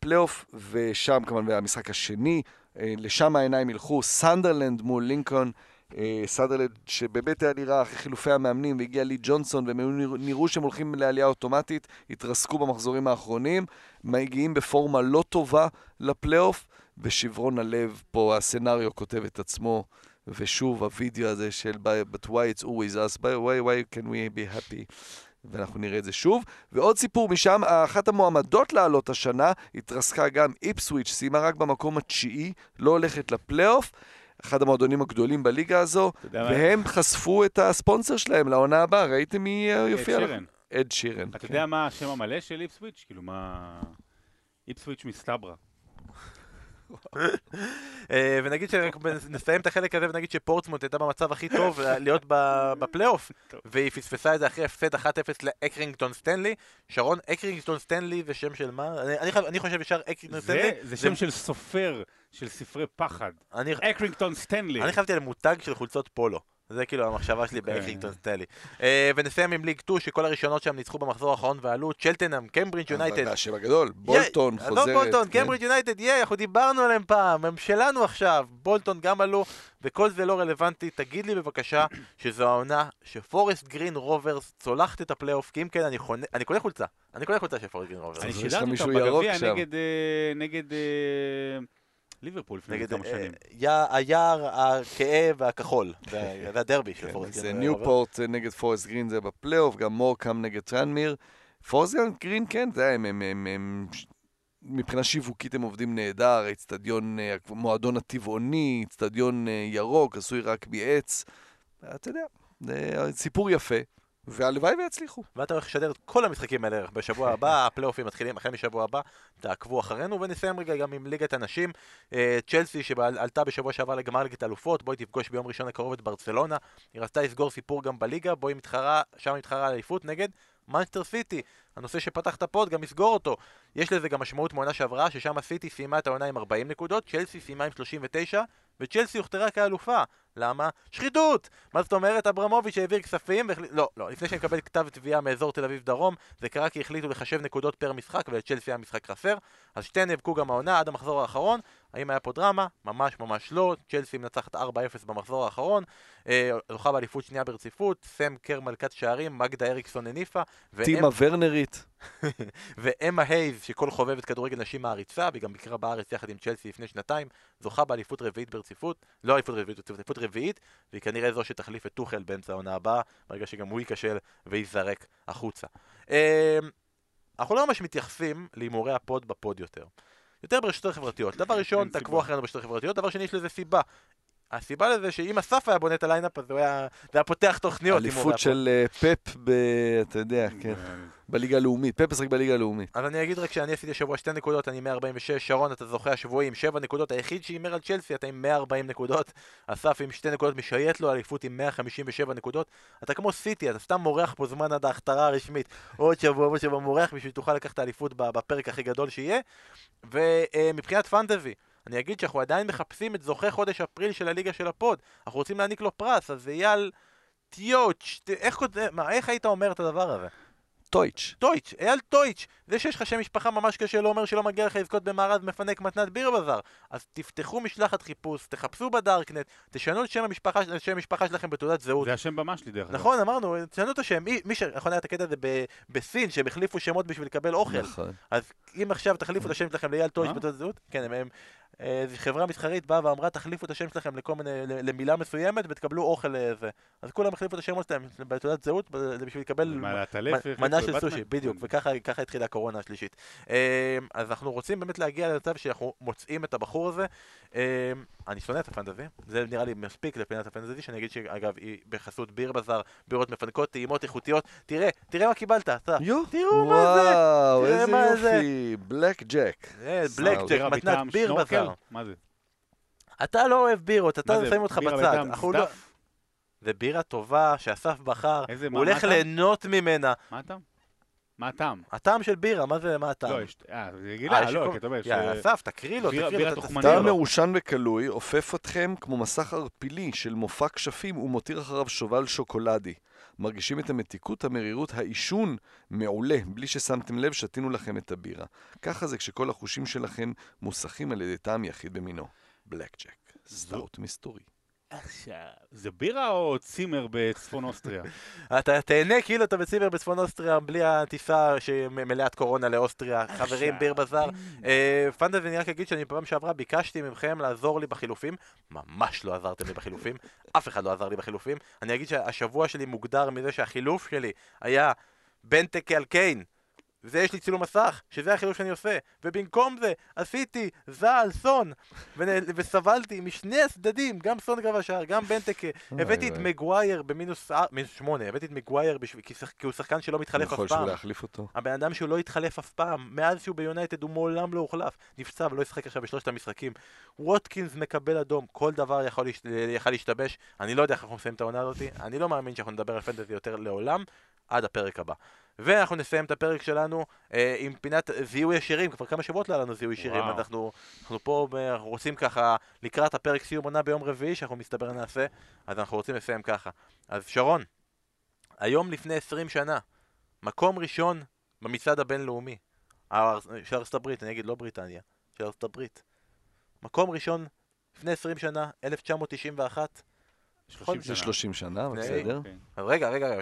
הפלייאוף, ושם כמובן המשחק השני, אה, לשם העיניים ילכו, סנדרלנד מול לינקון. אה, סנדרלנד שבאמת היה נראה אחרי חילופי המאמנים והגיע לי ג'ונסון והם נראו שהם הולכים לעלייה אוטומטית, התרסקו במחזורים האחרונים, מגיעים בפורמה לא טובה לפלייאוף, ושברון הלב פה, הסצנריו כותב את עצמו, ושוב הווידאו הזה של But why it's always us, why, why can we be happy? ואנחנו נראה את זה שוב. ועוד סיפור משם, אחת המועמדות לעלות השנה, התרסקה גם איפסוויץ', סיימה רק במקום התשיעי, לא הולכת לפלייאוף. אחד המועדונים הגדולים בליגה הזו, והם מה... חשפו את הספונסר שלהם לעונה הבאה, ראיתם מי יופיע לך? אד שירן. אתה כן. יודע מה השם המלא של איפסוויץ'? כאילו מה... איפסוויץ' מסתברא. אה, ונגיד שנסיים את החלק הזה ונגיד שפורטסמוט הייתה במצב הכי טוב להיות בפלייאוף והיא פספסה את זה אחרי הפסד 1-0 לאקרינגטון סטנלי. שרון, אקרינגטון סטנלי זה שם של מה? אני חושב ישר אקרינגטון סטנלי זה שם של סופר של ספרי פחד. אקרינגטון סטנלי. אני חשבתי על מותג של חולצות פולו זה כאילו המחשבה שלי אוקיי. באקרינגטון סטנלי. אה, ונסיים עם ליג 2, שכל הראשונות שם ניצחו במחזור האחרון ועלו, צ'לטנאם, קמברידג' יונייטד. השם הגדול, בולטון חוזרת. לא בולטון, כן. קמברידג' יונייטד, ייי, אנחנו דיברנו עליהם פעם, הם שלנו עכשיו. בולטון גם עלו, וכל זה לא רלוונטי. תגיד לי בבקשה שזו העונה שפורסט גרין רוברס צולחת את הפלייאוף, כי אם כן אני קונה חולצה. אני קונה חולצה של פורסט גרין רוברס. אני שידרתי אותה בגביע נגד... אה, ליברפול לפני כמה שנים. היער הכהה והכחול, זה הדרבי של פורסט גרין. זה ניופורט נגד פורסט גרין זה בפלייאוף, גם מורקאם נגד טרנמיר. פורסט גרין כן, זה הם מבחינה שיווקית הם עובדים נהדר, אצטדיון, מועדון הטבעוני, אצטדיון ירוק, עשוי רק מעץ. אתה יודע, סיפור יפה. והלוואי ויצליחו. ואתה הולך לשדר את כל המשחקים האלה בשבוע הבא, הפלייאופים מתחילים החל משבוע הבא, תעקבו אחרינו, ונסיים רגע גם עם ליגת הנשים. אה, צ'לסי שעלתה בשבוע שעבר לגמר ליגת אלופות, בואי תפגוש ביום ראשון הקרוב את ברצלונה. היא רצתה לסגור סיפור גם בליגה, בואי מתחרה, שם מתחרה על אליפות נגד מנצ'סטר סיטי, הנושא שפתח את הפוד, גם יסגור אותו. יש לזה גם משמעות מעונה שעברה, ששם הסיטי סיימה את העונה עם 40 נקודות, צ'לסי סיימה עם 39, וצ'לסי הוכתרה כאלופה. למה? שחיתות! מה זאת אומרת? אברמוביץ' העביר כספים והחליט... לא, לא, לפני שנקבל כתב תביעה מאזור תל אביב דרום, זה קרה כי החליטו לחשב נקודות פר משחק, ולצ'לסי היה משחק חסר. אז שתיהן נאבקו גם העונה עד המחזור האחרון. האם היה פה דרמה? ממש ממש לא. צ'לסי מנצחת 4-0 במחזור האחרון. אה, זוכה באליפות שנייה ברציפות. סם קר מלכת שערים, מגדה אריקסון הניפה. טימה ורנרית. ואמה הייז, שכל חובבת כדורגל נשים מעריצה, והיא גם ביקרה בארץ יחד עם צ'לסי לפני שנתיים, זוכה באליפות רביעית ברציפות, לא אליפות רביעית ברציפות, אליפות רביעית, והיא כנראה זו שתחליף את טוחל באמצע העונה הבאה, ברגע שגם הוא ייכשל וייזרק החוצה. אמ, אנחנו לא ממש מתייחסים להימורי הפוד בפוד יותר. יותר ברשתות החברתיות. דבר ראשון. תעקבו אחרינו ברשתות החברתיות, דבר שני, יש לזה סיבה. הסיבה לזה שאם אסף היה בונה את ה lineup, אז הוא היה, זה היה פותח תוכניות. אליפות. של אה, פפ, ב... אתה יודע, כן. בליגה הלאומית. פפ משחק בליגה הלאומית. אז אני אגיד רק שאני עשיתי השבוע שתי נקודות, אני 146, שרון אתה זוכה השבועי עם 7 נקודות, היחיד שהימר על צ'לסי אתה עם 140 נקודות, אסף עם שתי נקודות משייט לו אליפות עם 157 נקודות, אתה כמו סיטי, אתה סתם מורח פה זמן עד ההכתרה הרשמית, עוד שבוע עוד שבוע מורח בשביל שתוכל לקחת את האליפות בפרק הכי גדול שיהיה, ומבחינת fantasy, אני אגיד שאנחנו עדיין מחפשים את זוכה חודש אפריל של הליגה של הפוד, אנחנו רוצים להעניק לו פרס, אז אייל טיוץ', איך, מה, איך היית אומר את הדבר הזה? טויץ'. טויץ', אייל טויץ', זה שיש לך שם משפחה ממש קשה לא אומר שלא מגיע לך לזכות במארז מפנק מתנת ביר בזאר. אז תפתחו משלחת חיפוש, תחפשו בדארקנט, תשנו את שם המשפחה, שם המשפחה שלכם בתעודת זהות. זה השם במה שלי דרך אגב. נכון, אמרנו, תשנו את השם. מי, מי ש... נכון היה את הקטע הזה ב- בסין, שהם החליפו שמות בשביל לקבל אוכל. נכון. אז אם עכשיו תחליפו את השם שלכם לאייל טויץ'? בתעודת זהות, כן, הם... הם איזו חברה מסחרית באה ואמרה תחליפו את השם שלכם לכל מיני, למילה מסוימת ותקבלו אוכל לזה. אז כולם החליפו את השמות שלהם בתעודת זהות בשביל לקבל מנה של? סושי, בדיוק, כן. וככה ככה התחילה הקורונה השלישית. אה, אז אנחנו רוצים באמת להגיע למצב שאנחנו מוצאים את הבחור הזה. אה, אני שונא את הפנטזי, זה נראה לי מספיק לפינת הפנטזי, שאני אגיד שאגב היא בחסות ביר בזאר, בירות מפנקות, טעימות איכותיות. תראה, תראה מה קיבלת, אתה. תראו מה זה. וואו, איזה מה זה. יופי. בלק ג'ק. בלק ג'ק, מתנת ביר? בזאר. מה זה? אתה לא אוהב בירות, אתה שמים אותך בירה בצד. לא-? זה בירה טובה שאסף בחר, הוא הולך? ליהנות ממנה. מה הטעם? מה הטעם? הטעם של בירה, מה זה, מה הטעם? לא, יש... אה, זה אה, רגילה, יש לא, כי אתה אומר ש... יא, אסף, תקריא לו, תקריא בירה לו, טעם. מעושן וכלוי, עוטף אתכם כמו מסך ערפילי של מופע כשפים ומותיר אחריו שובל שוקולדי. מרגישים את המתיקות, המרירות, העישון מעולה, בלי ששמתם לב, שתינו לכם את הבירה. ככה זה כשכל החושים שלכם ממוסכים על ידי טעם יחיד במינו. בלק ג'ק, סטאוט מסתורי. זה בירה או צימר בצפון אוסטריה? אתה תהנה כאילו אתה בצימר בצפון אוסטריה בלי הטיסה שמלאת קורונה לאוסטריה. חברים, ביר בזאר. אה, פנטזי, אני רק אגיד שאני פעם שעברה ביקשתי מכם לעזור לי בחילופים. ממש לא עזרתם לי בחילופים. אף אחד לא עזר לי בחילופים. אני אגיד שהשבוע שלי מוגדר מזה שהחילוף שלי היה בנטק על קיין. וזה יש לי צילום מסך, שזה החילוף שאני עושה. ובמקום זה עשיתי זעל סון. וסבלתי משני הצדדים, גם סון גרב השער, גם בנטק. הבאתי את. מגווייר במינוס אה, מינוס שמונה, הבאתי את מגווייר כי הוא שחקן שלא מתחלף יכול אף פעם. שוב להחליף אותו. הבן אדם שהוא לא התחלף אף פעם, מאז שהוא ביונייטד הוא מעולם לא הוחלף. נפצע ולא ישחק עכשיו בשלושת המשחקים. ווטקינס מקבל אדום, כל דבר יכול, להשת... יכול להשתבש. אני לא יודע איך אנחנו נסיים את העונה הזאת, אני לא מאמין שאנחנו נדבר על פנטזי יותר לעולם, עד הפרק הבא. ואנחנו נסיים את הפרק שלנו אה, עם פינת זיהוי השירים, כבר כמה שבועות לא היה לנו זיהוי שירים, וואו. אז אנחנו, אנחנו פה ב- אנחנו רוצים ככה, לקראת הפרק סיום עונה ביום רביעי, שאנחנו מסתבר נעשה, אז אנחנו רוצים לסיים ככה. אז שרון, היום לפני 20 שנה, מקום ראשון במצעד הבינלאומי של ארצות הברית, אני אגיד לא בריטניה, של ארצות הברית. מקום ראשון לפני 20 שנה, 1991. 30 זה שנה. 30 שנה, בסדר. כן. אז רגע, רגע, רגע,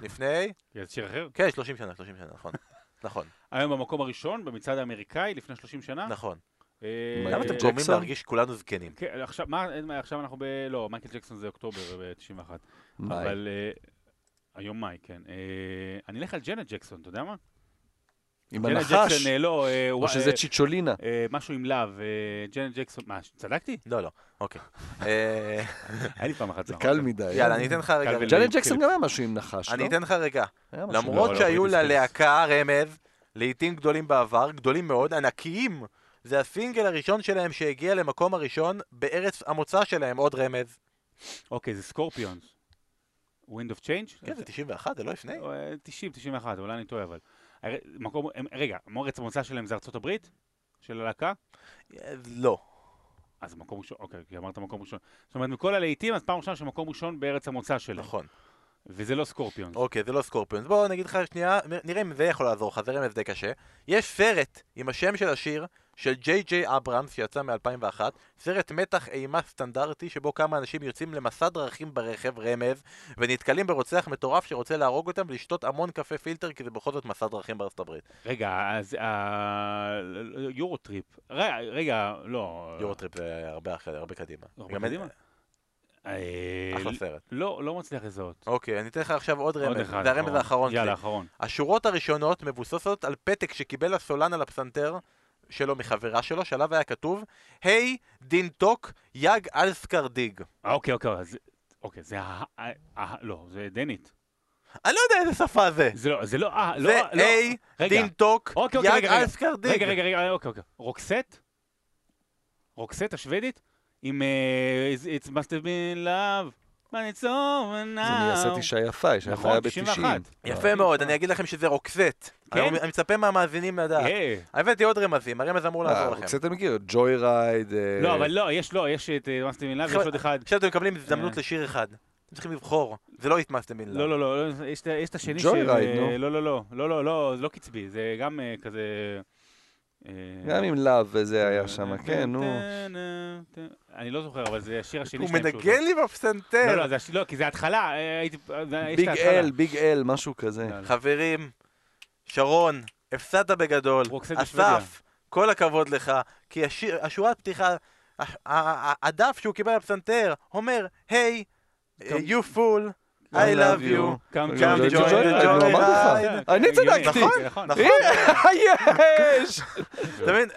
לפני... זה שיר אחר? כן, 30 שנה, 30 שנה, נכון. נכון, היום במקום הראשון, במצעד האמרריקאי, לפני 30 שנה. נכון. אה, למה אתם אה, גורמים? להרגיש כולנו זקנים? כן, עכשיו, מה, עכשיו אנחנו ב... לא, מייקל ג'קסון זה אוקטובר ב-91. מאי. אבל... אה, היום מאי, כן. אה, אני אלך על ג'נט ג'קסון, אתה יודע מה? עם ג'נט הנחש, ג'קסון, אה, לא, אה, או שזה אה, צ'יצ'ולינה. אה, משהו עם להב, אה, ג'נט ג'קסון, מה, צדקתי? לא, לא, אוקיי. היה לי פעם אחת זה נכון. קל מדי. יאללה, אני אתן לך רגע... ול- ג'קסון גם היה משהו עם נחש, לא? אני אתן לך רגע. למרות לא, לא, שהיו ללהקה רמז, להיטים גדולים בעבר, גדולים מאוד, ענקיים. זה הסינגל הראשון שלהם שהגיע למקום הראשון בארץ המוצא שלהם, עוד רמז. אוקיי, זה סקורפיונס. Wind of Change? כן, זה 91, זה לא לפני? אה, 90, 91, אולי אני טועה אבל. מקום, הם- רגע, ארץ המוצא שלהם זה ארצות הברית? של הלהקה? לא. אז מקום ראשון, אוקיי, כי אמרת מקום ראשון. זאת אומרת, מכל הלהיטים, אז פעם ראשונה שמקום ראשון בארץ המוצא שלהם. נכון. וזה לא סקורפיונס. אוקיי, זה לא סקורפיונס. בוא נגיד לך שנייה, נראה אם זה יכול לעזור לך, זה רמז די קשה. יש סרט עם השם של השיר של ג'יי ג'יי אברהמס שיצא מ-2001, סרט מתח אימה סטנדרטי שבו כמה אנשים יוצאים למסע דרכים ברכב, רמז, ונתקלים ברוצח מטורף שרוצה להרוג אותם ולשתות המון קפה פילטר כי זה בכל זאת מסע דרכים בארצות הברית. רגע, אז יורו טריפ. רגע, לא. יורוטריפ זה הרבה קדימה. הרבה קדימה? אחלה סרט. לא, לא מצליח לזהות. אוקיי, אני אתן לך עכשיו עוד עוד רמז, אחד. זה הרמז האחרון יאללה. אחרון. השורות הראשונות מבוססות על פתק שקיבל הסולן על הפסנתר שלו מחברה שלו, שעליו היה כתוב, היי, din tok, jag älskar dig. אוקיי, אוקיי. אוקיי, זה ה... לא, זה דנית. אני לא יודע איזה שפה זה. זה לא, זה לא... אה, לא, זה לא. היי, רגע. Din tok, jag. Älskar dig. רגע, רגע, רגע, אוקיי, אוקיי. רוקסט? רוקסט השוודית? עם אה, It's must have been love, but it's over now. זה מהסרט אישה יפה, אישה יפה נכון, היה 91. ב-90. יפה מאוד, אני אגיד לכם שזה רוקסט. כן? אני מצפה מהמאזינים לדעת. אה. הבאתי עוד רמזים, הרמז אמור לעזור לכם. קצת אני מכיר, ג'וי רייד. לא, אבל לא, יש לא, יש את אה, must have been love, יש עוד אחד. עכשיו אתם מקבלים הזדמנות אה. לשיר אחד. אתם צריכים לבחור, זה לא התמסתם בין לא, לא, לא, לא, יש את- השני ג'וי של... רייד, אה, נו. לא, לא, לא, לא, לא, לא, זה לא קצבי, זה גם אה, כזה... אה, גם עם לאב וזה היה שם, כן, נו. אני לא זוכר, אבל זה השיר השני הוא שלהם מנגן לי לא, בפסנתר. לא, זה הש- לא, כי זה התחלה, אה, את ביג. אל, ביג אל, משהו כזה. לא, לא. חברים, שרון, הפסדת בגדול. אסף, כל הכבוד לך, כי השיר, השורת פתיחה, הדף שהוא קיבל בפסנתר אומר, היי, you fool, I love you. Come גם join the joy ride. אני צדקתי. נכון, נכון. יש! אתה מבין,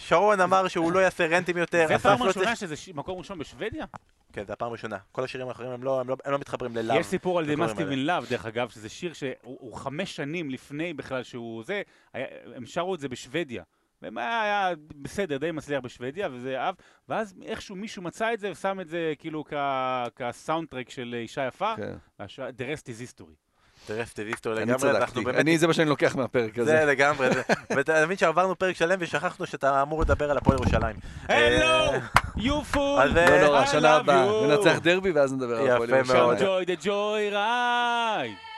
שרון אמר שהוא לא יעשה רנטים יותר, זה פעם ראשונה. שזה מקום ראשון בשוודיה? כן, זה הפעם הראשונה. כל השירים האחרים הם לא- הם לא- הם לא מתחברים ללאו. יש סיפור על The. Been Love, דרך אגב, שזה שיר שהוא הוא חמש שנים לפני בכלל שהוא זה, הם שרו את זה בשוודיה. והם היה, בסדר, די מצליח בשוודיה, וזה אהב, ואז איכשהו מישהו מצא את זה ושם את זה כאילו כסאונד טרק של אישה יפה, כן. The rest is history. סטוויסטו אני לגמרי, אנחנו. באמת... אני, זה מה שאני לוקח מהפרק הזה. זה לגמרי, זה- ואתה מבין שעברנו פרק שלם ושכחנו שאתה אמור לדבר על הפועל ירושלים. הלו, אה, you fool, אז, לא נורא, I שנה love הבאה. you. ננצח דרבי ואז נדבר על יפה הפועל מאוד. ירושלים. Come joy the joy ride.